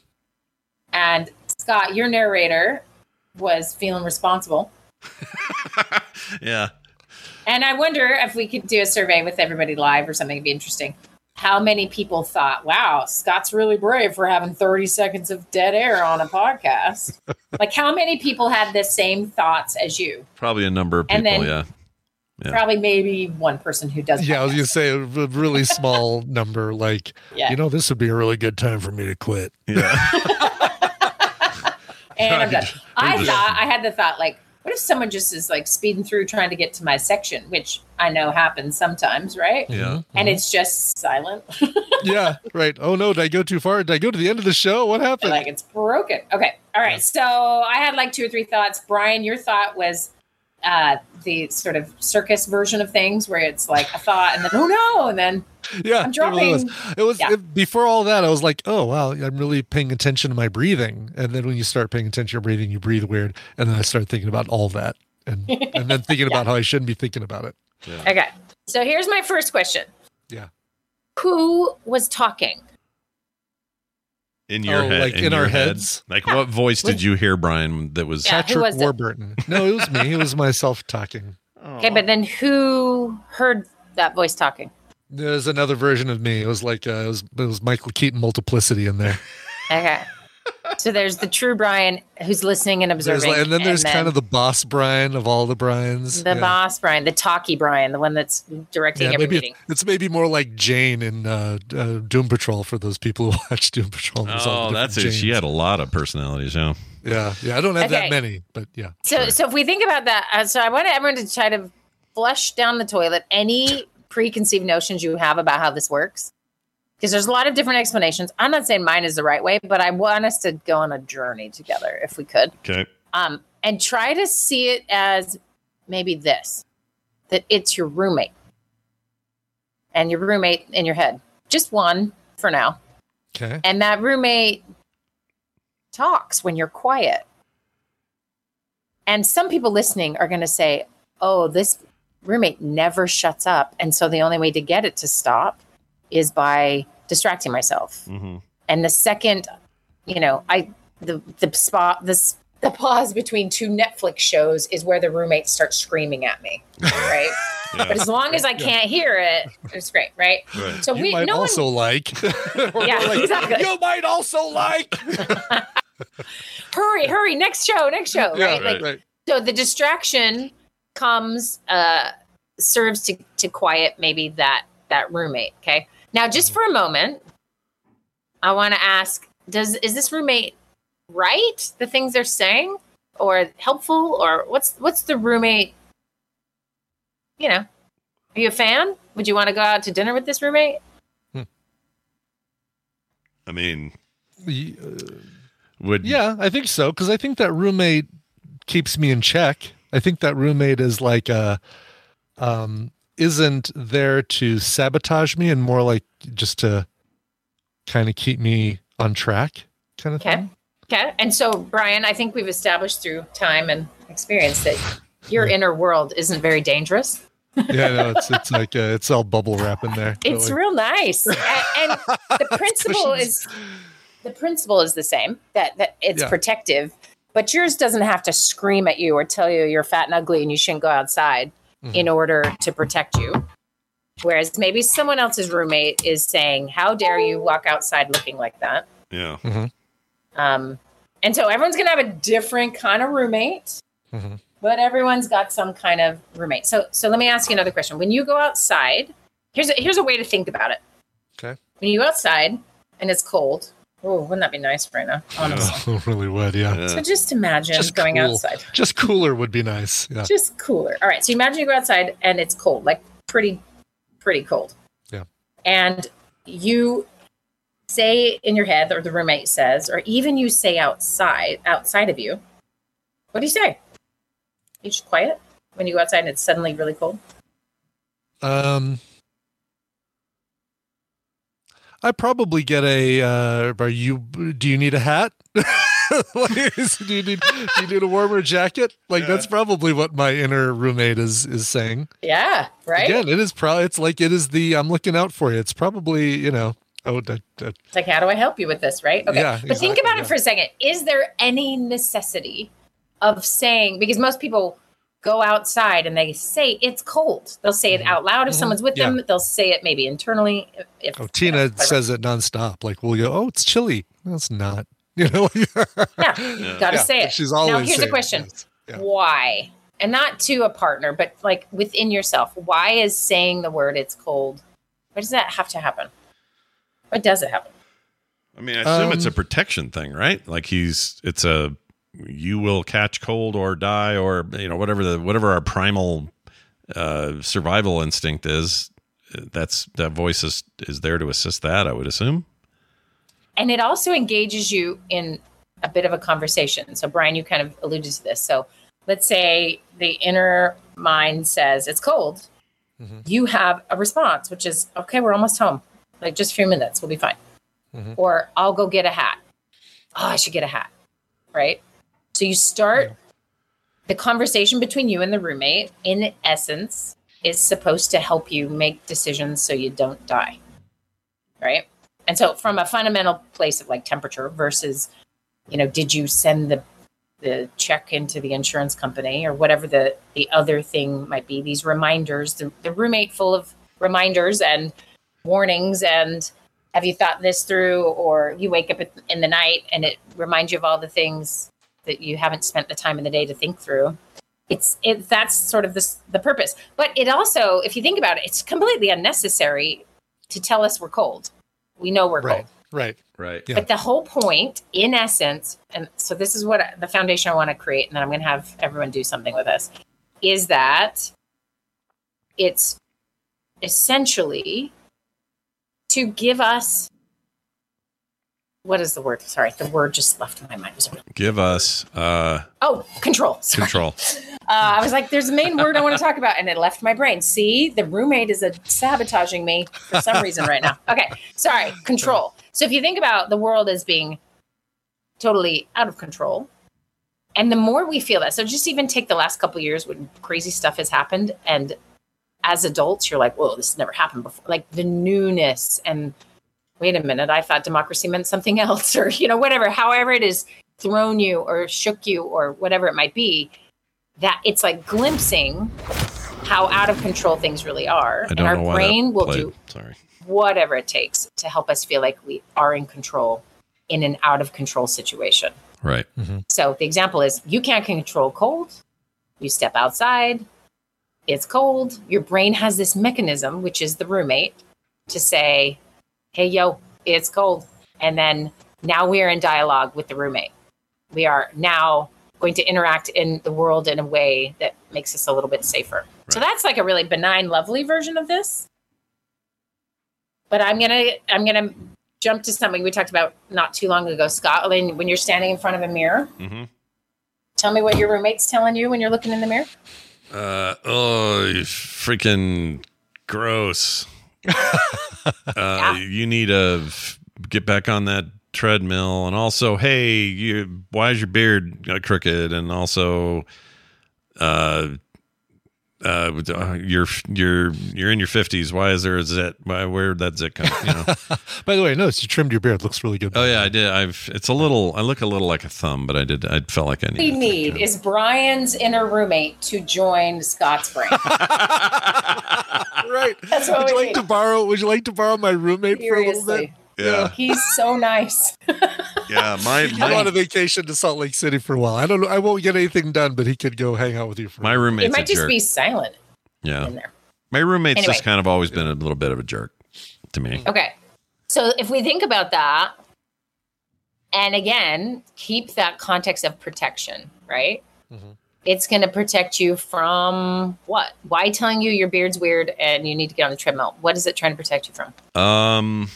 And Scott, your narrator was feeling responsible. [LAUGHS] Yeah. And I wonder if we could do a survey with everybody live or something. It'd be interesting. how many people thought, wow, Scott's really brave for having 30 seconds of dead air on a podcast? [LAUGHS] like, how many people had the same thoughts as you? Probably a number of And people, then- yeah. Yeah. Probably maybe one person who does. Yeah, I was gonna say a r- really small [LAUGHS] number. Like, Yeah. you know, this would be a really good time for me to quit. Yeah. and I'm done. I thought I had the thought like, what if someone just is like speeding through trying to get to my section, which I know happens sometimes, right? Yeah. Mm-hmm. Mm-hmm. And it's just silent, [LAUGHS] yeah, right. Oh no, did I go too far? Did I go to the end of the show? What happened? like it's broken. Okay, all right. So I had like two or three thoughts. Brian, your thought was uh the sort of circus version of things where it's like a thought and then oh no and then yeah, I'm it was. It was Yeah. it- before all that. I was like, oh wow, I'm really paying attention to my breathing. And then when you start paying attention to your breathing, you breathe weird. And then I started thinking about all that, and and then thinking [LAUGHS] about how I shouldn't be thinking about it. okay. So here's my first question. Yeah. Who was talking? In your Oh, head, like in your our head. heads? Like, what voice did you hear, Brian? That was Yeah, Patrick was it? Warburton. No, it was me. It was myself talking. [LAUGHS] Okay, but then who heard that voice talking? There's another version of me. It was like uh, it was it was Michael Keaton multiplicity in there. Okay. So there's the true Brian who's listening and observing. like, and then there's kind of the boss Brian of all the Brians. the yeah. boss Brian, the talkie Brian, the one that's directing Yeah, every maybe meeting. it's maybe more like Jane in uh, uh, Doom Patrol for those people who [LAUGHS] watch Doom Patrol. There's all Oh, the that's it. She had a lot of personalities, yeah. Yeah, yeah. I don't have Okay. that many, but yeah. So, so if we think about that, uh, so I want everyone to try to flush down the toilet any preconceived notions you have about how this works, because there's a lot of different explanations. I'm not saying mine is the right way, but I want us to go on a journey together, if we could, Okay. um, and try to see it as maybe this: that it's your roommate and your roommate in your head, just one for now, Okay. and that roommate talks when you're quiet. And some people listening are going to say, oh, this roommate never shuts up. And so the only way to get it to stop is by distracting myself. Mm-hmm. And the second, you know, I, the, the spot, this, the pause between two Netflix shows is where the roommate starts screaming at me. [LAUGHS] Right. Yeah. But as long as I can't hear it, it's great. Right. Right. So you we, might no also one, like. [LAUGHS] yeah, Like, exactly. You might also like. [LAUGHS] hurry, hurry, next show, next show. Yeah, right. right, Like, right. So the distraction comes, uh, serves to, to quiet maybe that, that roommate. Okay. Now, just for a moment, I want to ask, does, is this roommate right? The things they're saying or helpful or what's, what's the roommate? You know, are you a fan? Would you want to go out to dinner with this roommate? I mean, Y- uh, would Yeah, I think so because I think that roommate keeps me in check. I think that roommate is like a um isn't there to sabotage me and more like just to kind of keep me on track kind of Okay. thing. Okay. And so, Brian, I think we've established through time and experience that your inner world isn't very dangerous. Yeah, no, it's it's like uh, it's all bubble wrap in there. It's real nice. and, and [LAUGHS] the principle is the principle is the same that, that it's Yeah. protective, but yours doesn't have to scream at you or tell you you're fat and ugly and you shouldn't go outside Mm-hmm. in order to protect you. Whereas maybe someone else's roommate is saying, How dare you walk outside looking like that? Yeah. Um, and so everyone's going to have a different kind of roommate, Mm-hmm. but everyone's got some kind of roommate. So, so let me ask you another question. When you go outside, here's a, here's a way to think about it. Okay. When you go outside and it's cold, oh, wouldn't that be nice right [LAUGHS] now? Honestly. Oh, [LAUGHS] really would, yeah. So just imagine Just going cool. outside. Just cooler would be nice. Yeah. Just cooler. All right. So imagine you go outside and it's cold, like pretty, pretty cold. Yeah. And you say in your head, or the roommate says, or even you say outside, outside of you, what do you say? You just quiet when you go outside and it's suddenly really cold. Um, I probably get a. Uh, are you? Do you need a hat? [LAUGHS] like, do you need? Do you need a warmer jacket? Like that's probably what my inner roommate is is saying. Yeah. Right. Again, it is probably. It's like it is the. I'm looking out for you. It's probably you know. Oh, that, that, It's like, how do I help you with this? Right. Okay. Yeah, but think about yeah. it for a second. Is there any necessity of saying, because most people go outside and they say it's cold. They'll say it out loud if Mhm. someone's with Yeah. them. They'll say it maybe internally. If, if Oh, Tina says it nonstop. Like we'll go, oh, it's chilly. No, it's not. [LAUGHS] You know. yeah, got to Yeah, say it. She's always. now, here's a question: yes. Yeah. Why? And not to a partner, but like within yourself. Why is saying the word "it's cold"? Why does that have to happen? Why does it happen? I mean, I assume it's a Um, protection thing, right? Like he's it's a you will catch cold or die or you know whatever the whatever our primal uh, survival instinct is. That's that voice is is there to assist that. I would assume. and it also engages you in a bit of a conversation. So, Brian, you kind of alluded to this. So, let's say the inner mind says it's cold. mm-hmm. You have a response, which is, okay, we're almost home. Like just a few minutes, we'll be fine. Or I'll go get a hat. Oh, I should get a hat. Right. So, you start the conversation between you and the roommate, in essence, is supposed to help you make decisions so you don't die. Right. And so from a fundamental place of like temperature versus, you know, did you send the the check into the insurance company or whatever the the other thing might be, these reminders, the, the roommate full of reminders and warnings and have you thought this through or you wake up in the night and it reminds you of all the things that you haven't spent the time in the day to think through it's it that's sort of this the purpose but it also if you think about it it's completely unnecessary to tell us we're cold we know we're Right. cold Right. Right. Yeah. but the whole point in essence and so this is what the foundation i want to create and then i'm going to have everyone do something with this is that it's essentially to give us what is the word sorry the word just left my mind Give us uh, oh control Sorry. control. [LAUGHS] Uh, I was like, there's a main word I want to talk about, and it left my brain. See, the roommate is uh sabotaging me for some reason right now. Okay, sorry, control. So if you think about the world as being totally out of control, and the more we feel that, so just even take the last couple years when crazy stuff has happened, and as adults, you're like, whoa, this has never happened before. Like the newness, and wait a minute, I thought democracy meant something [LAUGHS] else, or you know, whatever, however it is thrown you or shook you or whatever it might be that it's like glimpsing how out of control things really are. I And don't our know why brain will played. do Sorry. whatever it takes to help us feel like we are in control in an out of control situation. Right. Mm-hmm. So the example is you can't control cold. You step outside, it's cold. Your brain has this mechanism, which is the roommate, to say, hey, yo, it's cold. And then now we are in dialogue with the roommate. We are now going to interact in the world in a way that makes us a little bit safer. So that's like a really benign, lovely version of this. But I'm gonna I'm gonna jump to something we talked about not too long ago, Scott. When when you're standing in front of a mirror, Mm-hmm. tell me what your roommate's telling you when you're looking in the mirror. Uh, oh, freaking gross. [LAUGHS] uh, You need to get back on that treadmill, and also, hey, you, why is your beard uh, crooked? And also, uh, uh, you're you're you're in your fifties. Why is there a zit? Why where did that zit come? You know? [LAUGHS] By the way, I notice you trimmed your beard. Looks really good. oh yeah, I did. I've. It's a little. I look a little like a thumb, but I did. I felt like I What we need is Brian's inner roommate to join Scott's brain. [LAUGHS] right. That's what would you we like need. to borrow? Would you like to borrow my roommate for a little bit? Seriously. Yeah. He's so nice. [LAUGHS] Yeah, my I'm on a vacation to Salt Lake City for a while. I don't know. I won't get anything done, but he could go hang out with you for. my roommate. it might a just jerk. be silent yeah. My roommate's Anyway. just kind of always been a little bit of a jerk to me. Okay. So if we think about that, and again, keep that context of protection, right? Mm-hmm. It's going to protect you from what? Why telling you your beard's weird and you need to get on the treadmill? What is it trying to protect you from? Um,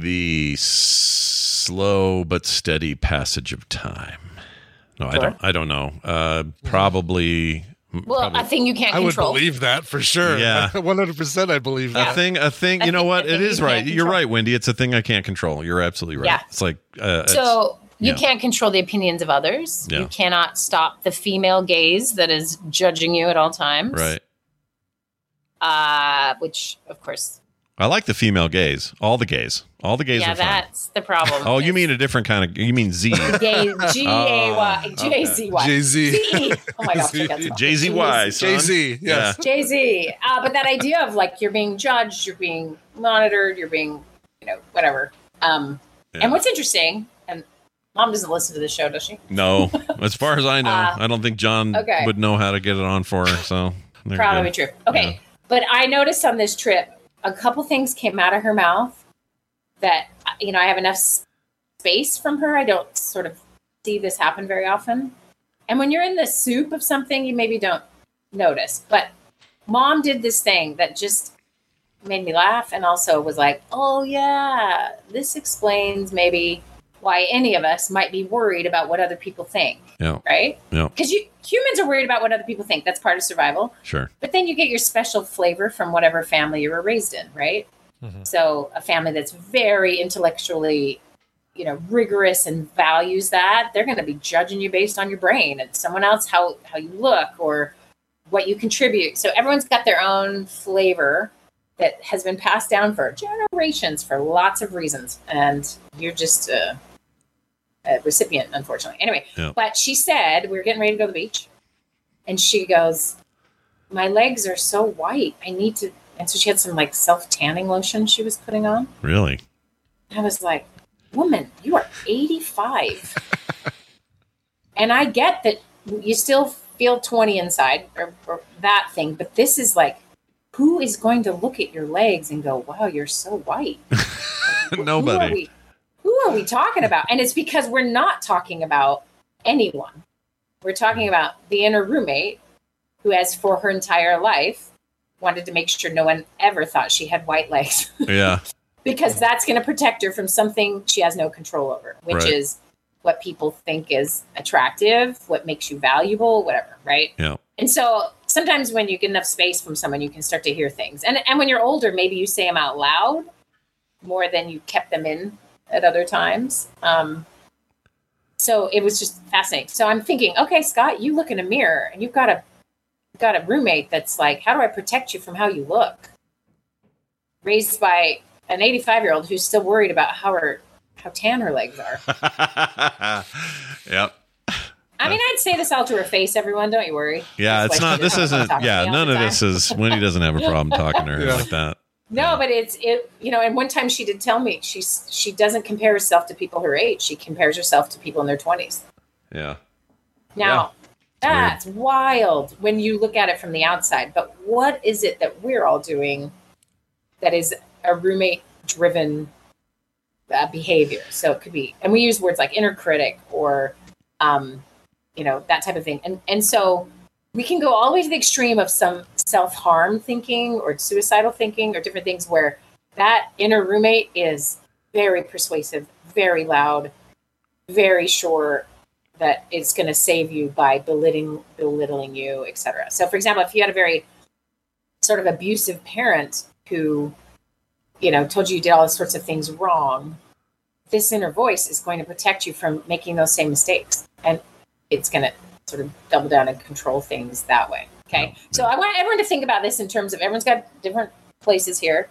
the slow but steady passage of time. No, I don't. I don't know. Uh, probably. Well, a thing you can't I would believe that for sure. Yeah. [LAUGHS] 100. percent I believe A thing, a thing. A You know thing- what? It is you right. can't You're control. right, Wendi. It's a thing I can't control. You're absolutely right. Yeah. It's like uh, So you yeah. can't control the opinions of others. Yeah. You cannot stop the female gaze that is judging you at all times. right. Uh, which, of course, I like the female gays. All the gays. All the gays yeah, are fun. that's the problem. Oh, you mean a different kind of? You mean Z? [LAUGHS] Gay, G A Y [LAUGHS] Oh, J Z Y Jay-Z. Z. Oh my gosh, I got some- Jay Z Y. son. Jay-Z, yes. Jay Z. Uh, but that idea of like you're being judged, you're being monitored, you're being, you know, whatever. Um, And what's interesting, and mom doesn't listen to the show, does she? No, as far as I know, Uh, I don't think John okay. would know how to get it on for her. So there you Probably go. true. Okay. But I noticed on this trip, a couple things came out of her mouth that, you know, I have enough space from her. I don't sort of see this happen very often. And when you're in the soup of something, you maybe don't notice. But mom did this thing that just made me laugh and also was like, oh, yeah, this explains maybe why any of us might be worried about what other people think, Yeah. right? Yeah. Because you humans are worried about what other people think. That's part of survival. Sure. But then you get your special flavor from whatever family you were raised in, right? Mm-hmm. So a family that's very intellectually, you know, rigorous and values that, they're going to be judging you based on your brain and someone else how how you look or what you contribute. So everyone's got their own flavor that has been passed down for generations for lots of reasons and you're just a, a recipient unfortunately. Anyway, Yeah. but she said we were getting ready to go to the beach and she goes my legs are so white. I need to. And so she had some like self tanning lotion she was putting on. Really? I was like, woman, you are 85. [LAUGHS] and I get that you still feel 20 inside or, or that thing, but this is like, who is going to look at your legs and go, wow, you're so white? [LAUGHS] Nobody. We, are we talking about? And it's because we're not talking about anyone. We're talking about the inner roommate who has, for her entire life, wanted to make sure no one ever thought she had white legs [LAUGHS] Yeah. because that's going to protect her from something she has no control over, which Right. is what people think is attractive, what makes you valuable, whatever, right? Yeah. And so sometimes when you get enough space from someone, you can start to hear things. And and when you're older, maybe you say them out loud more than you kept them in at other times. Um, so it was just fascinating. So I'm thinking, okay, Scott, you look in a mirror and you've got a got a roommate that's like, how do I protect you from how you look? Raised by an 85 year old who's still worried about how her how tan her legs are. [LAUGHS] Yep. I mean, I'd say this all to her face, everyone. Don't you worry. Yeah, That's it's not. This isn't. talk to me Yeah, none of this is. Wendi doesn't have a problem talking to her [LAUGHS] Yeah. like that. No, but it's it. You know, and one time she did tell me she's she doesn't compare herself to people her age. She compares herself to people in their twenties. Yeah. Now, Yeah. that's wild when you look at it from the outside. But what is it that we're all doing that is a roommate driven uh, behavior? So it could be, and we use words like inner critic or, um, you know, that type of thing. And and so we can go all the way to the extreme of some self harm thinking or suicidal thinking or different things where that inner roommate is very persuasive, very loud, very sure that it's going to save you by belittling belittling you, etc. So, for example, if you had a very sort of abusive parent who, you know, told you you did all sorts of things wrong, this inner voice is going to protect you from making those same mistakes, and it's going to sort of double down and control things that way. Okay, so I want everyone to think about this in terms of everyone's got different places here.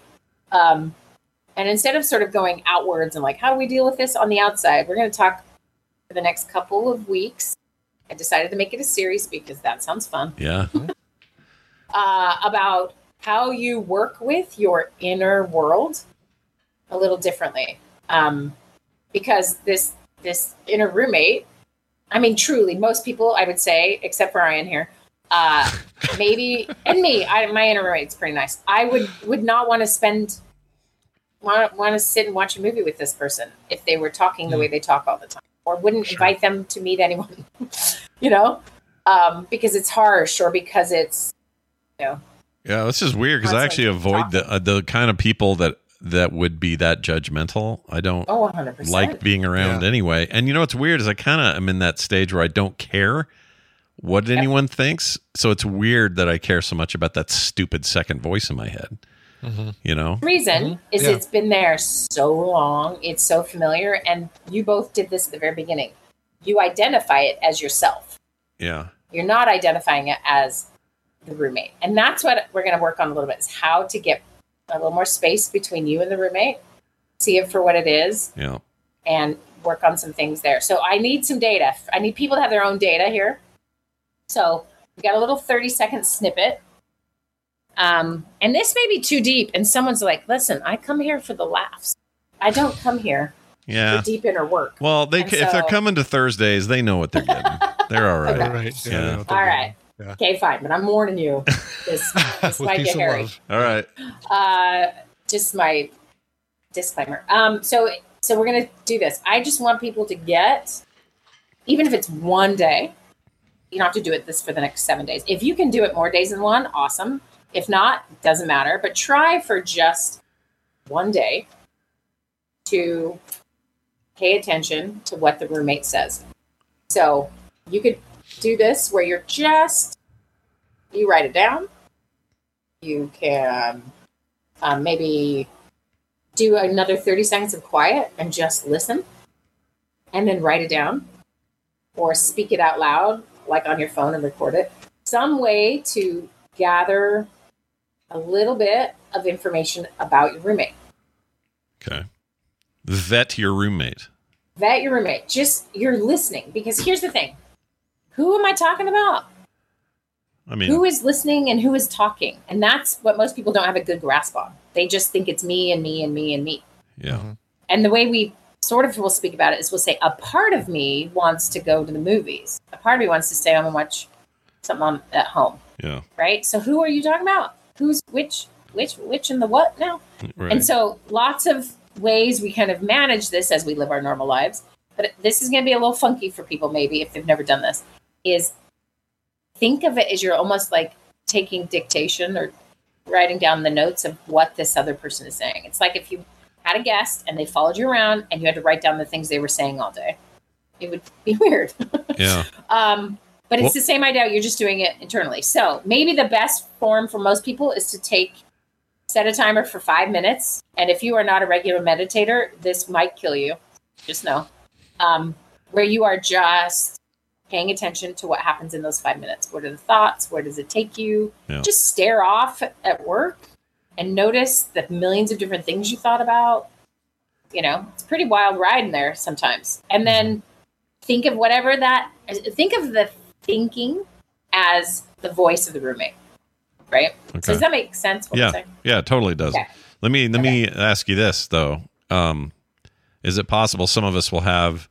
Um, and instead of sort of going outwards and like, how do we deal with this on the outside? We're going to talk for the next couple of weeks. I decided to make it a series because that sounds fun. Yeah. Uh, about how you work with your inner world a little differently. Um, because this this inner roommate, I mean, truly, most people, I would say, except for Ryan here, uh, maybe and me, I, my inner roommate's pretty nice. I would would not want to spend want want to sit and watch a movie with this person if they were talking the way they talk all the time, or wouldn't invite them to meet anyone, [LAUGHS] you know, um, because it's harsh or because it's, you know, Yeah, this is weird because I actually avoid the uh, the kind of people that that would be that judgmental. I don't oh, 100%. like being around anyway. And you know what's weird is I kind of am in that stage where I don't care what anyone thinks. So it's weird that I care so much about that stupid second voice in my head. Mm-hmm. You know? reason mm-hmm. is Yeah. it's been there so long, it's so familiar, and you both did this at the very beginning. You identify it as yourself. Yeah. You're not identifying it as the roommate, and that's what we're going to work on a little bit: is how to get a little more space between you and the roommate. See it for what it is Yeah. and work on some things there. So I need some data. I need people to have their own data here. So we got a little 30 second snippet. Um, and this may be too deep. And someone's like, listen, I come here for the laughs. I don't come here Yeah. for deep inner work. Well, they And ca- if they're coming to Thursdays, they know what they're getting. They're all right. [LAUGHS] Okay. Right. Yeah. All right. Yeah. Okay, fine. But I'm warning you. This, [LAUGHS] this With might get hairy. All right. Uh, just my disclaimer. Um, so so we're gonna do this. I just want people to get, even if it's one day, you don't have to do it this for the next seven days. If you can do it more days than one, awesome. If not, it doesn't matter. But try for just one day to pay attention to what the roommate says. So you could do this where you're just you write it down. You can um, maybe do another 30 seconds of quiet and just listen and then write it down or speak it out loud like on your phone and record it. Some way to gather a little bit of information about your roommate. Okay. Vet your roommate. vet your roommate. Just you're listening. Because here's the thing. Who am i talking about? I mean, who is listening and who is talking? And that's what most people don't have a good grasp on. They just think it's me and me and me and me. Yeah. Mm-hmm. and the way we sort of we'll speak about it is we'll say a part of me wants to go to the movies a part of me wants to stay home and watch something on, at home Yeah. right so who are you talking about who's which which which and the what now Right. and so lots of ways we kind of manage this as we live our normal lives but this is going to be a little funky for people maybe if they've never done this is think of it as you're almost like taking dictation or writing down the notes of what this other person is saying. It's like if you had a guest and they followed you around and you had to write down the things they were saying all day. It would be [LAUGHS] weird. yeah. um, but it's Well- the same idea. You're just doing it internally. So maybe the best form for most people is to take set a timer for five minutes. And if you are not a regular meditator, this might kill you. Just know. Um, where you are just paying attention to what happens in those five minutes. What are the thoughts? Where does it take you? Yeah. Just stare off at work and notice the millions of different things you thought about. You know, it's a pretty wild ride in there sometimes. And then think of whatever that think of the thinking as the voice of the roommate. Right? So does that make sense what Yeah. Yeah, it totally does. Okay. Let me let me ask you this though. Um, is it possible some of us will have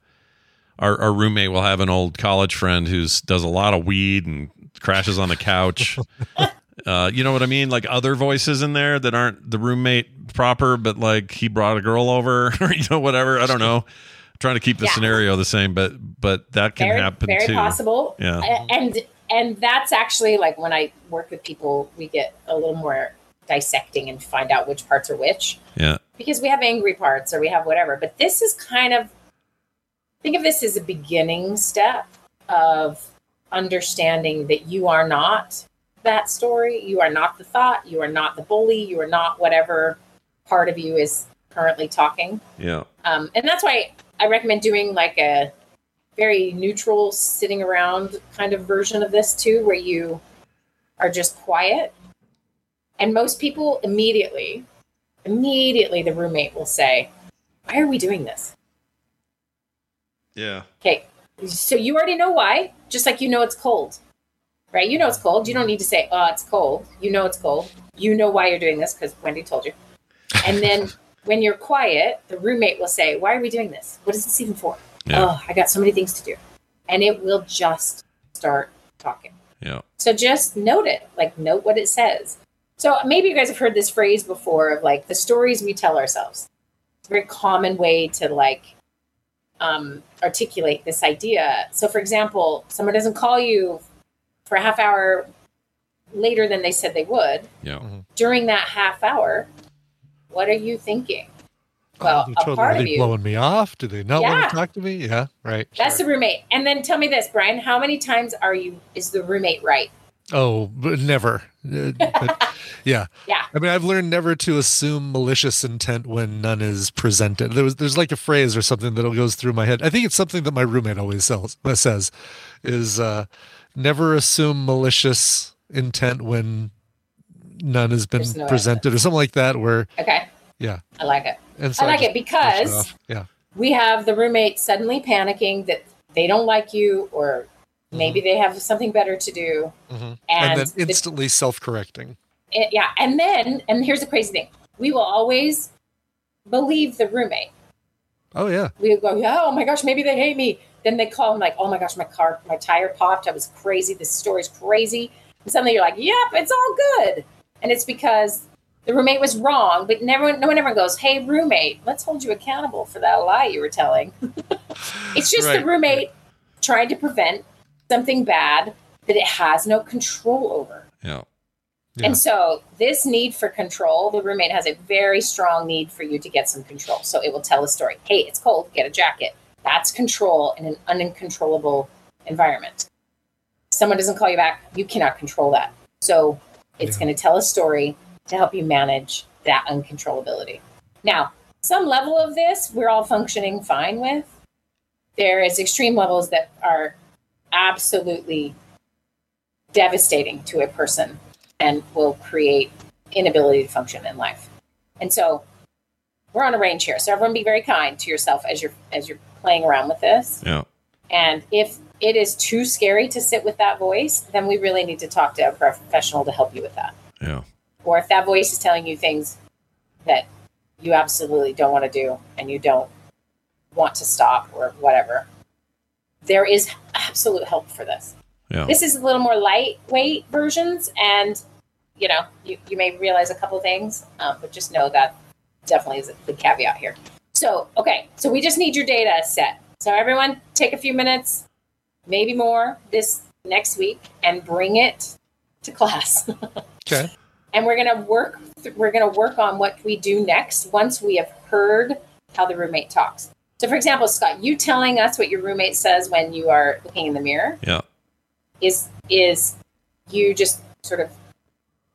our, our roommate will have an old college friend who's does a lot of weed and crashes on the couch. [LAUGHS] uh, you know what I mean? Like other voices in there that aren't the roommate proper, but like he brought a girl over [LAUGHS] or you know whatever. I don't know. trying to keep the Yeah. scenario the same, but but that can very, happen very too. possible. Yeah. And and that's actually like when I work with people, we get a little more dissecting and find out which parts are which Yeah. because we have angry parts or we have whatever. But this is kind of think of this as a beginning step of understanding that you are not that story. You are not the thought. You are not the bully. You are not whatever part of you is currently talking. Yeah. Um, and that's why I recommend doing like a very neutral sitting around kind of version of this too, where you are just quiet. And most people immediately, immediately the roommate will say, Why are we doing this? Yeah. Okay. So you already know why, just like you know it's cold, right? You know it's cold. You don't need to say, Oh, it's cold. You know it's cold. You know why you're doing this because Wendi told you. And then [LAUGHS] when you're quiet, the roommate will say, Why are we doing this? What is this even for? Yeah. Oh, I got so many things to do. And it will just start talking. Yeah. So just note it, like note what it says. So maybe you guys have heard this phrase before of like the stories we tell ourselves. It's a very common way to like um, articulate this idea. So, for example, someone doesn't call you for a half hour later than they said they would. Yeah. Mm-hmm. During that half hour, what are you thinking? Well, They're a totally- part are of they you. blowing me off? Do they not want to talk to me? Yeah, right. That's the roommate. And then tell me this, Brian. How many times are you? Is the roommate right? Oh, but never. Uh, but, [LAUGHS] yeah. Yeah. I mean, I've learned never to assume malicious intent when none is presented. There was, there's like a phrase or something that goes through my head. I think it's something that my roommate always sells, uh, says, is uh, never assume malicious intent when none has been no presented or something like that. Where Okay, yeah, I like it. and so I like just it because off. yeah, we have the roommate suddenly panicking that they don't like you or maybe they have something better to do. Mhm. And and, then the- instantly self-correcting. It- yeah, and then and here's the crazy thing: we will always believe the roommate. Oh yeah, We go, yeah, oh my gosh, maybe they hate me. Then they call them like, oh my gosh, my car, my tire popped. I was crazy. This story's crazy. And suddenly you're like, yep, it's all good. And it's because the roommate was wrong, but never, no one ever goes, hey, roommate, let's hold you accountable for that lie you were telling. [LAUGHS] it's just Right. the roommate trying to prevent something bad that it has no control over. Yeah. And so, this need for control, the roommate has a very strong need for you to get some control. So, it will tell a story. Hey, it's cold, get a jacket. That's control in an uncontrollable environment. Someone doesn't call you back, you cannot control that. So, it's going to tell a story to help you manage that uncontrollability. Now, some level of this we're all functioning fine with. There is extreme levels that are absolutely devastating to a person and will create inability to function in life. And so we're on a range here. So everyone be very kind to yourself as you're as you're playing around with this. Yeah. And if it is too scary to sit with that voice, then we really need to talk to a professional to help you with that. Yeah. Or if that voice is telling you things that you absolutely don't want to do and you don't want to stop or whatever, there is absolute help for this. Yeah. This is a little more lightweight versions, and you know, you, you may realize a couple things, um, but just know that definitely is the caveat here. So, okay, so we just need your data set. So, everyone, take a few minutes, maybe more, this next week, and bring it to class. [LAUGHS] Okay. and we're gonna work. Th- we're gonna work on what we do next once we have heard how the roommate talks. So, for example, Scott, you telling us what your roommate says when you are looking in the mirror Yeah. is is you just sort of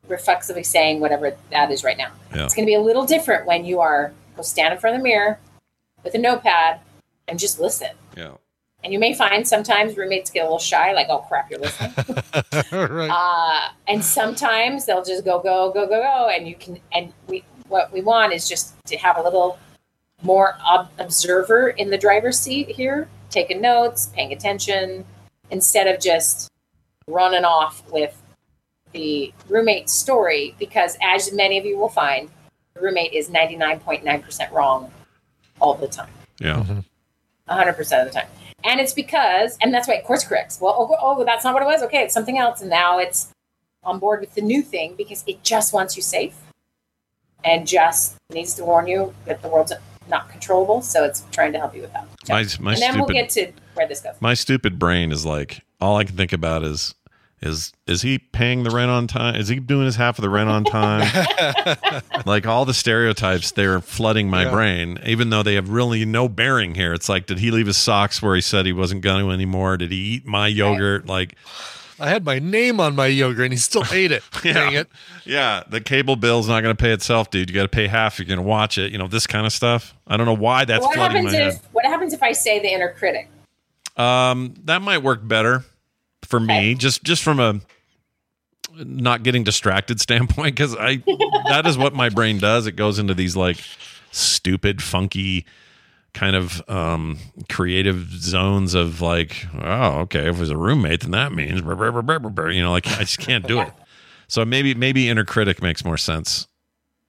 reflexively saying whatever that is right now. Yeah. It's going to be a little different when you are go stand in front of the mirror with a notepad and just listen. Yeah. And you may find sometimes roommates get a little shy, like, "Oh crap, you're listening." [LAUGHS] right. uh, and sometimes they'll just go, go, go, go, go, and you can. And we, what we want is just to have a little more ob- observer in the driver's seat here, taking notes, paying attention, instead of just running off with the roommate story. Because as many of you will find, roommate is ninety nine point nine percent wrong all the time. Yeah. Mm-hmm. 100% of the time. And it's because, and that's why it course corrects. Well, oh, oh, oh, that's not what it was. Okay, it's something else. And now it's on board with the new thing because it just wants you safe and just needs to warn you that the world's not controllable. So it's trying to help you with that. My my and then stupid we'll get to where this goes. my stupid brain is like all I can think about is is is he paying the rent on time? Is he doing his half of the rent on time? [LAUGHS] like all the stereotypes, they're flooding my Yeah. brain, even though they have really no bearing here. It's like, did he leave his socks where he said he wasn't going to anymore? Did he eat my yogurt? Like, I had my name on my yogurt and he still [LAUGHS] ate it. [LAUGHS] Dang it. yeah, the cable bill's not going to pay itself, dude. You got to pay half. if You're going to watch it. You know this kind of stuff. I don't know why that's what flooding my happens head. what happens if I say the inner critic? Um, that might work better for me, just just from a not getting distracted standpoint, because I that is what my brain does. It goes into these like stupid, funky kind of um creative zones of like, oh, okay, if it was a roommate, then that means you know, like I just can't do it. So maybe maybe inner critic makes more sense.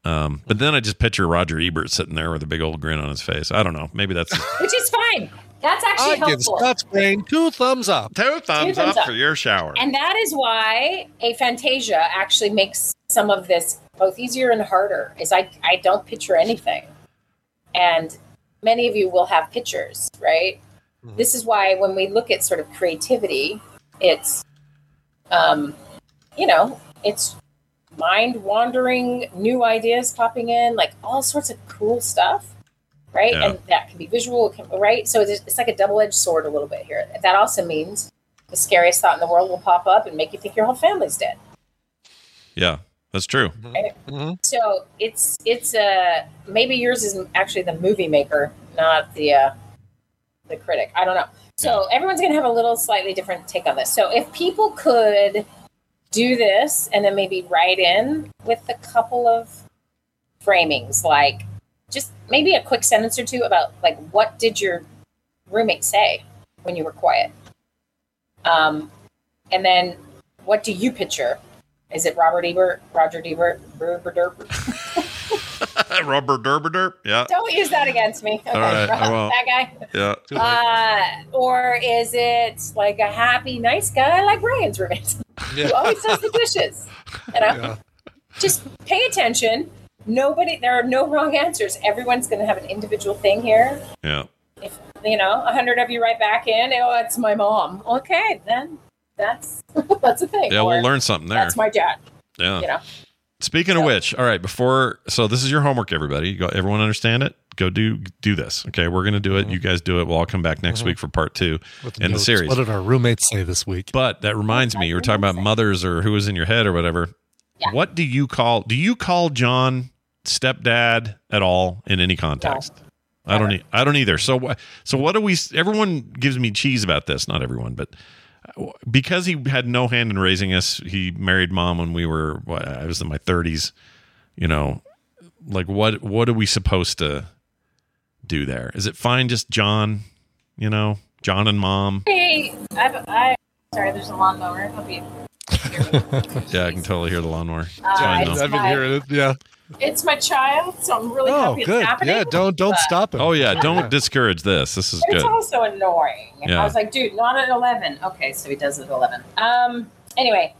Um, but then I just picture Roger Ebert sitting there with a big old grin on his face. I don't know. Maybe that's Which is fine. That's actually I give. Scott's brain two thumbs up. two thumbs, thumbs up, up. for your shower. And that is why aphantasia actually makes some of this both easier and harder. Is I I don't picture anything, and many of you will have pictures, right? This is why when we look at sort of creativity, it's, um, you know, it's mind wandering, new ideas popping in, like all sorts of cool stuff, right? Yeah. And that can be visual, can- right? So it's, it's like a double edged sword a little bit here. That also means the scariest thought in the world will pop up and make you think your whole family's dead. yeah, that's true. Right? So it's it's uh maybe yours is actually the movie maker, not the uh, the critic. I don't know. So everyone's gonna have a little slightly different take on this. So if people could do this and then maybe write in with a couple of framings, like just maybe a quick sentence or two about like what did your roommate say when you were quiet? Um, and then what do you picture? Is it Robert Ebert, Roger Ebert, Robert? Rubber derber [LAUGHS] derp. Yeah. Don't use that against me. Okay, All right, won't. that guy. Yeah. Uh, or is it like a happy, nice guy like Ryan's roommate [LAUGHS] who always does the dishes? You know, just pay attention. Nobody, there are no wrong answers. Everyone's going to have an individual thing here. Yeah. If you know, a hundred of you write back in, oh, it's my mom. Okay, then that's [LAUGHS] that's a thing. Yeah, Or, we'll learn something there. That's my dad. Yeah. You know. Speaking of which, all right, before so this is your homework, everybody. You go, everyone understand it? Go do do this. Okay, we're gonna do it. You guys do it. We'll all come back next Mhm. week for part two With in the series. What did our roommates say this week? But that reminds me, you were talking about mothers or who was in your head or whatever. What do you call? Do you call John stepdad at all in any context? I don't. E- I don't either. So, so what do we? Everyone gives me cheese about this. Not everyone, but uh, because he had no hand in raising us, he married mom when we were. What, I was in my thirties. You know, like what? What are we supposed to do there? Is it fine just John? You know, John and mom. Hey, I've, I sorry, there's a lawnmower. Hope you. [LAUGHS] Yeah, I can totally hear the lawnmower. It's Uh, fine, it's. I've been hearing it. Yeah. It's my child, so I'm really Oh, happy good. it's happening. Yeah, don't don't but stop it. Oh yeah, don't discourage this. This is It's good. also annoying. Yeah. I was like, dude, not at eleven. Okay, so he does it at eleven. Um. Anyway,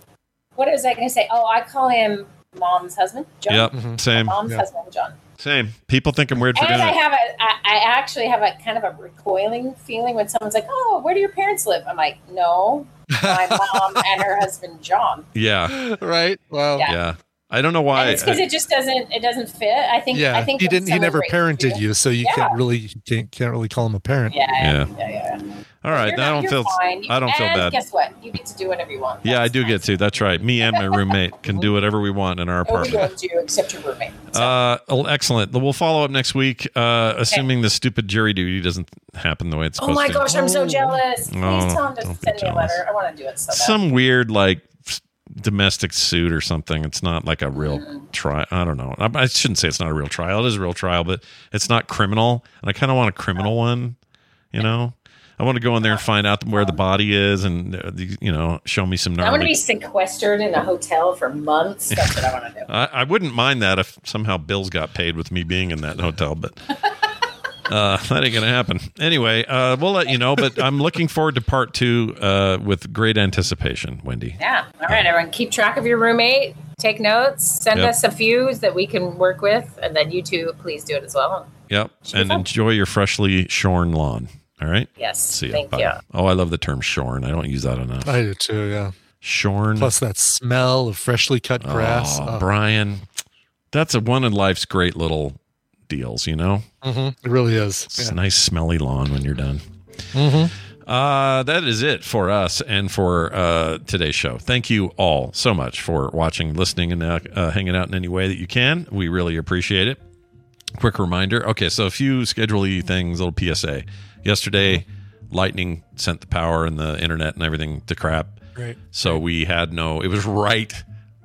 what was I going to say? Oh, I call him mom's husband, John. Yep, Mm-hmm. same. Mom's Yep. husband, John. Same. People think I'm weird for And doing I have a, I, I actually have a kind of a recoiling feeling when someone's like, "Oh, where do your parents live?" I'm like, "No, my mom and her husband, John." Yeah. right. Well. Yeah. Yeah. I don't know why. and it's because it just doesn't, it doesn't fit. I think, Yeah. I think he didn't. He never parented you, so you Yeah. can't really you can't can't really call him a parent. Yeah, yeah, Yeah. yeah, yeah. yeah. all right. You're I don't feel. fine. I don't feel and bad. Guess what? You get to do whatever you want. Yeah, I do get to. That's right. Me and my roommate can do whatever we want in our apartment. owns you except your roommate. Uh, oh, excellent. We'll follow up next week, uh, assuming the stupid jury duty doesn't happen the way it's supposed to. Oh supposed my to. gosh, I'm so jealous. Please Oh, tell him to don't be send me a jealous. letter. I want to do it so bad. Some weird like s- domestic suit or something. It's not like a real Mm-hmm. trial. I don't know. I, I shouldn't say it's not a real trial. It is a real trial, but it's not criminal. And I kind of want a criminal one. You know, I want to go in there and find out where the body is, and uh, you know, show me some I want to be sequestered in a hotel for months. That's what I want to do. [LAUGHS] I, I wouldn't mind that if somehow bills got paid with me being in that hotel, but [LAUGHS] uh, [LAUGHS] that ain't gonna happen. Anyway, uh, we'll let you know. But I'm looking forward to part two uh, with great anticipation, Wendi. Yeah. All right, everyone. Keep track of your roommate. Take notes. Send Yep. us a few that we can work with, and then you two, please do it as well. Yep, and fun. enjoy your freshly shorn lawn. All right. Yes. See ya. Thank Bye. you. Oh, I love the term shorn. I don't use that enough. I do too. Yeah. Shorn. Plus that smell of freshly cut grass. Oh, Oh. Brian, that's a one of life's great little deals. You know, Mhm. It really is. it's a nice smelly lawn when you're done. Mhm. Uh, that is it for us and for uh, today's show. Thank you all so much for watching, listening, and uh, uh, hanging out in any way that you can. We really appreciate it. Quick reminder. Okay, so a few schedule things, little PSA. Yesterday, lightning sent the power and the internet and everything to crap. Right. So we had no. It was right,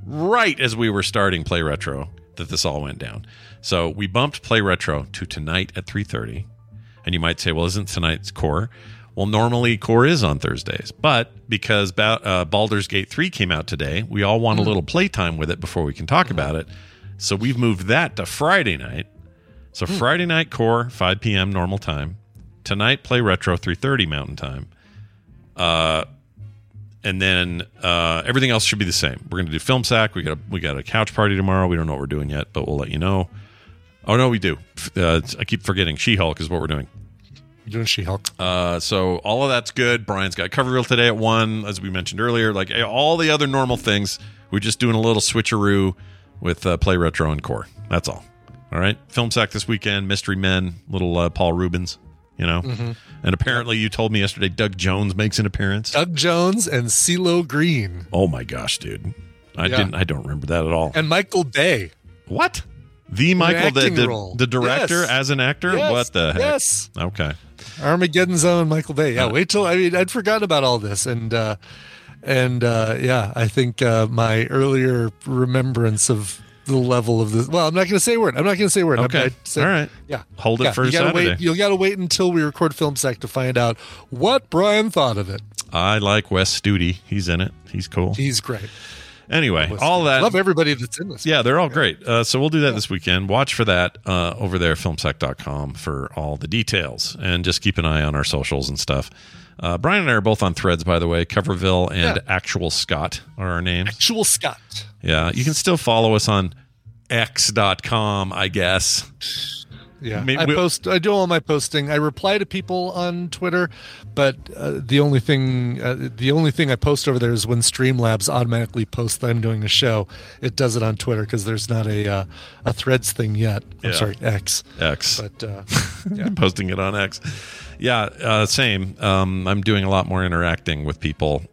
right as we were starting Play Retro that this all went down. So we bumped Play Retro to tonight at three thirty. And you might say, well, isn't tonight's core? Well, normally core is on Thursdays, but because ba- uh, Baldur's Gate 3 came out today, we all want a little playtime with it before we can talk about it. So we've moved that to Friday night. So Friday night core, 5 p.m. normal time. Tonight, play retro, 3.30 mountain time. Uh, and then uh, everything else should be the same. We're going to do film sack. We got a, we got a couch party tomorrow. We don't know what we're doing yet, but we'll let you know. Oh no, we do. Uh, I keep forgetting. She Hulk is what we're doing. You're doing She Hulk. Uh, so all of that's good. Brian's got Coverville today at one, as we mentioned earlier. Like eh, all the other normal things, we're just doing a little switcheroo with uh, play retro and core. That's all. All right. Film sack this weekend. Mystery Men. Little uh, Paul Reubens. You know. Mhm. And apparently, you told me yesterday Doug Jones makes an appearance. Doug Jones and CeeLo Green Oh my gosh, dude! I Yeah. didn't. I don't remember that at all. and Michael Bay. What? The Michael, the, the, the director Yes. as an actor? Yes. What the heck? Yes. Okay. Armageddon's own Michael Bay. Yeah, Uh, wait till I mean I'd forgotten about all this, and uh, and uh, yeah, I think uh, my earlier remembrance of the level of this. Well, I'm not going to say a word. I'm not going to say a word. Okay. Said- All right. Yeah. Hold it Yeah, for you gotta Saturday. Wait, you got to wait until we record film sack to find out what Brian thought of it. I like Wes Studi. He's in it. He's cool. He's great. Anyway, all that. Love everybody that's in this. Yeah, they're all great. Uh, so we'll do that this weekend. Watch for that uh, over there at filmsack.com for all the details. And just keep an eye on our socials and stuff. Uh, Brian and I are both on threads, by the way. Coverville and Yeah. Actual Scott are our names. Actual Scott. Yeah, you can still follow us on x.com, I guess. Yeah, Maybe I we'll- post. I do all my posting. I reply to people on Twitter, but uh, the only thing, uh, the only thing I post over there is when Streamlabs automatically posts that I'm doing a show. It does it on Twitter because there's not a uh, a Threads thing yet. I'm Yeah. sorry, X. X. But uh, [LAUGHS] posting it on X. Yeah, uh, same. Um, I'm doing a lot more interacting with people,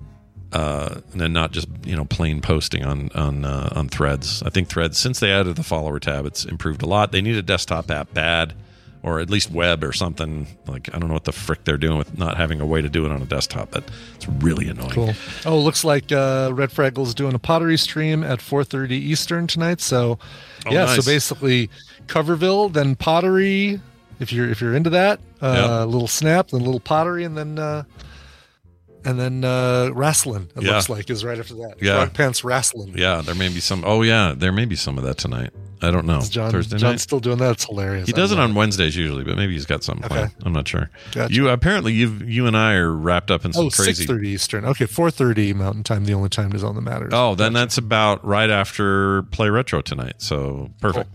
uh, and not just you know plain posting on on uh, on Threads. I think Threads since they added the follower tab, it's improved a lot. They need a desktop app bad, or at least web or something. Like I don't know what the frick they're doing with not having a way to do it on a desktop, but it's really annoying. cool. Oh, looks like uh, Red Fraggle's doing a pottery stream at 4:30 Eastern tonight. So, Oh, yeah. nice. So basically, Coverville, then pottery. If you're if you're into that, uh, Yeah. a little snap, then a little pottery, and then uh, and then uh, wrestling. It Yeah. looks like is right after that. Yeah. Frog pants wrestling. Yeah, there may be some. Oh yeah, there may be some of that tonight. I don't know. Is John Thursday John's night. still doing that. It's hilarious. He does it on Wednesdays usually, but maybe he's got something Okay. planned. I'm not sure. Gotcha. You apparently you you and I are wrapped up in some crazy. Oh, crazy. 6.30 Eastern. Okay, 4.30 Mountain Time. The only time is on the matter. Oh, then that's about right after Play Retro tonight. So perfect.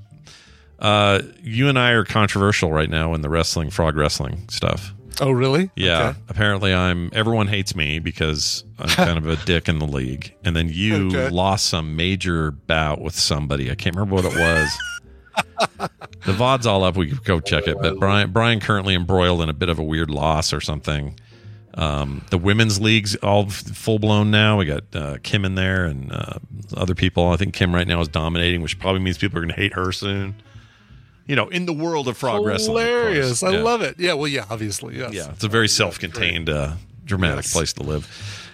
Uh, you and I are controversial right now in the wrestling, frog wrestling stuff. Oh, really? Yeah. Okay. Apparently, I'm. Everyone hates me because I'm [LAUGHS] kind of a dick in the league. And then you Okay. lost some major bout with somebody. I can't remember what it was. [LAUGHS] the VOD's all up. We could go check it. But Brian, Brian currently embroiled in a bit of a weird loss or something. Um, the women's league's all full blown now. We got uh, Kim in there and uh, other people. I think Kim right now is dominating, which probably means people are going to hate her soon. You know, in the world of frog wrestling. Hilarious. I Yeah. love it. Yeah, well, yeah, obviously. Yes. Yeah, it's a very self-contained, uh, dramatic Yes. place to live.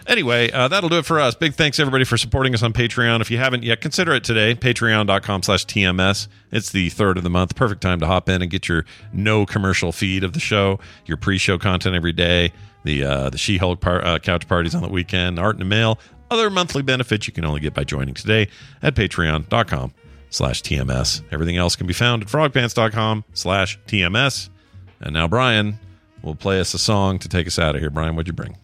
Anyway, uh, that'll do it for us. Big thanks everybody for supporting us on Patreon. If you haven't yet, consider it today. Patreon.com slash TMS. It's the third of the month. Perfect time to hop in and get your no commercial feed of the show, your pre-show content every day, the uh, the She-Hulk par- uh, couch parties on the weekend, art in the mail, other monthly benefits you can only get by joining today at patreon.com slash TMS. Everything else can be found at frogpants.com slash TMS. And now Brian will play us a song to take us out of here. Brian, what'd you bring?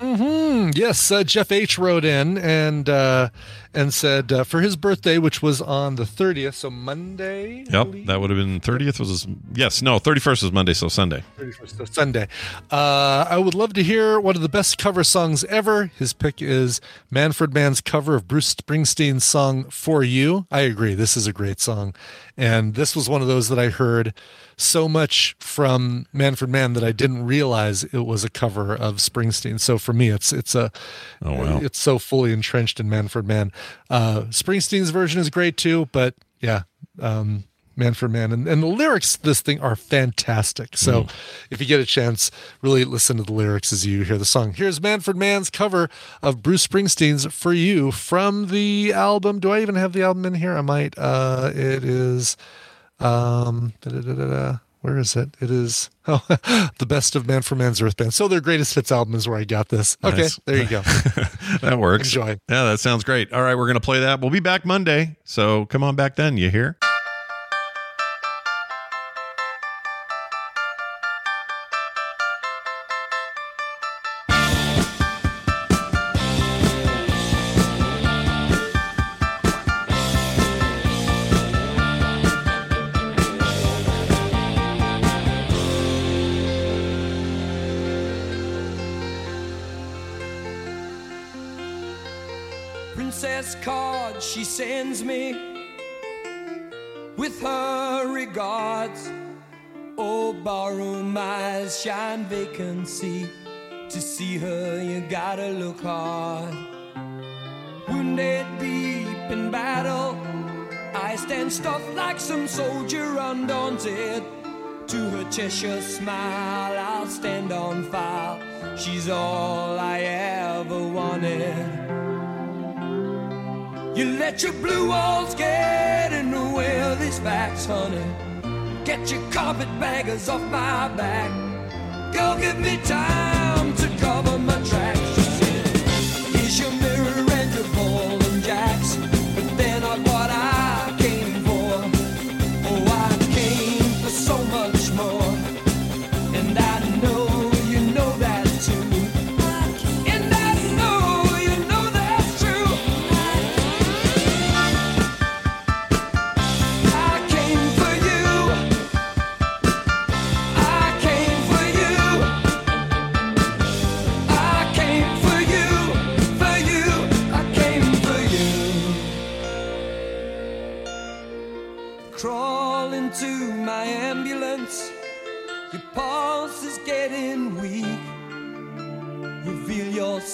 hmm Yes, uh, Jeff H wrote in and uh, and said uh, for his birthday, which was on the 30th, so Monday. Yep, that would have been 30th was his, yes, no, 31st was Monday, so Sunday. 31st, so Sunday. Uh, I would love to hear one of the best cover songs ever. His pick is Manfred Mann's cover of Bruce Springsteen's song "For You." I agree. This is a great song, and this was one of those that I heard so much from Manfred Mann that I didn't realize it was a cover of Springsteen. So for me, it's it's a Oh, wow. it's so fully entrenched in Manfred Mann. Uh, Springsteen's version is great too, but yeah. Um, Manfred Mann and, and the lyrics to this thing are fantastic. So if you get a chance, really listen to the lyrics as you hear the song. Here's Manfred Mann's cover of Bruce Springsteen's For You from the album. Do I even have the album in here? I might. Uh, it is um. Where is it? It is [LAUGHS] oh, the best of Manfred Mann's Earth Band. So their greatest hits album is where I got this. Okay, Nice. there you go. [LAUGHS] that works. Enjoy. Yeah, that sounds great. All right, we're going to play that. We'll be back Monday. So come on back then. You hear? Eyes shine vacancy. To see her, you gotta look hard. Wounded deep in battle, I stand stuffed like some soldier undaunted. To her Cheshire smile, I'll stand on file. She's all I ever wanted. You let your blue walls get in the way of these facts, honey. Get your carpetbaggers off my back. Girl, give me time to cover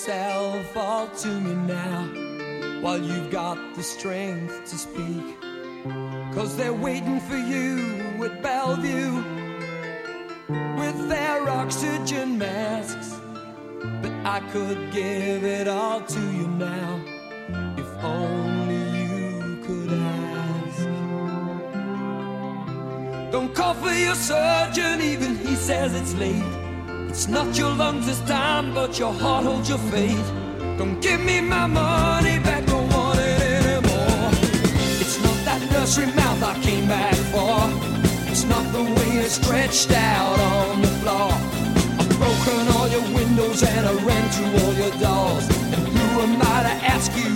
yourself all to me now while you've got the strength to speak. Cause they're waiting for you at Bellevue with their oxygen masks. But I could give it all to you now if only you could ask. Don't call for your surgeon, even he says it's late. It's not your lungs this time, but your heart holds your fate. Don't give me my money back, don't want it anymore. It's not that nursery mouth I came back for. It's not the way you're stretched out on the floor. I've broken all your windows and I ran through all your doors. And who am I to ask you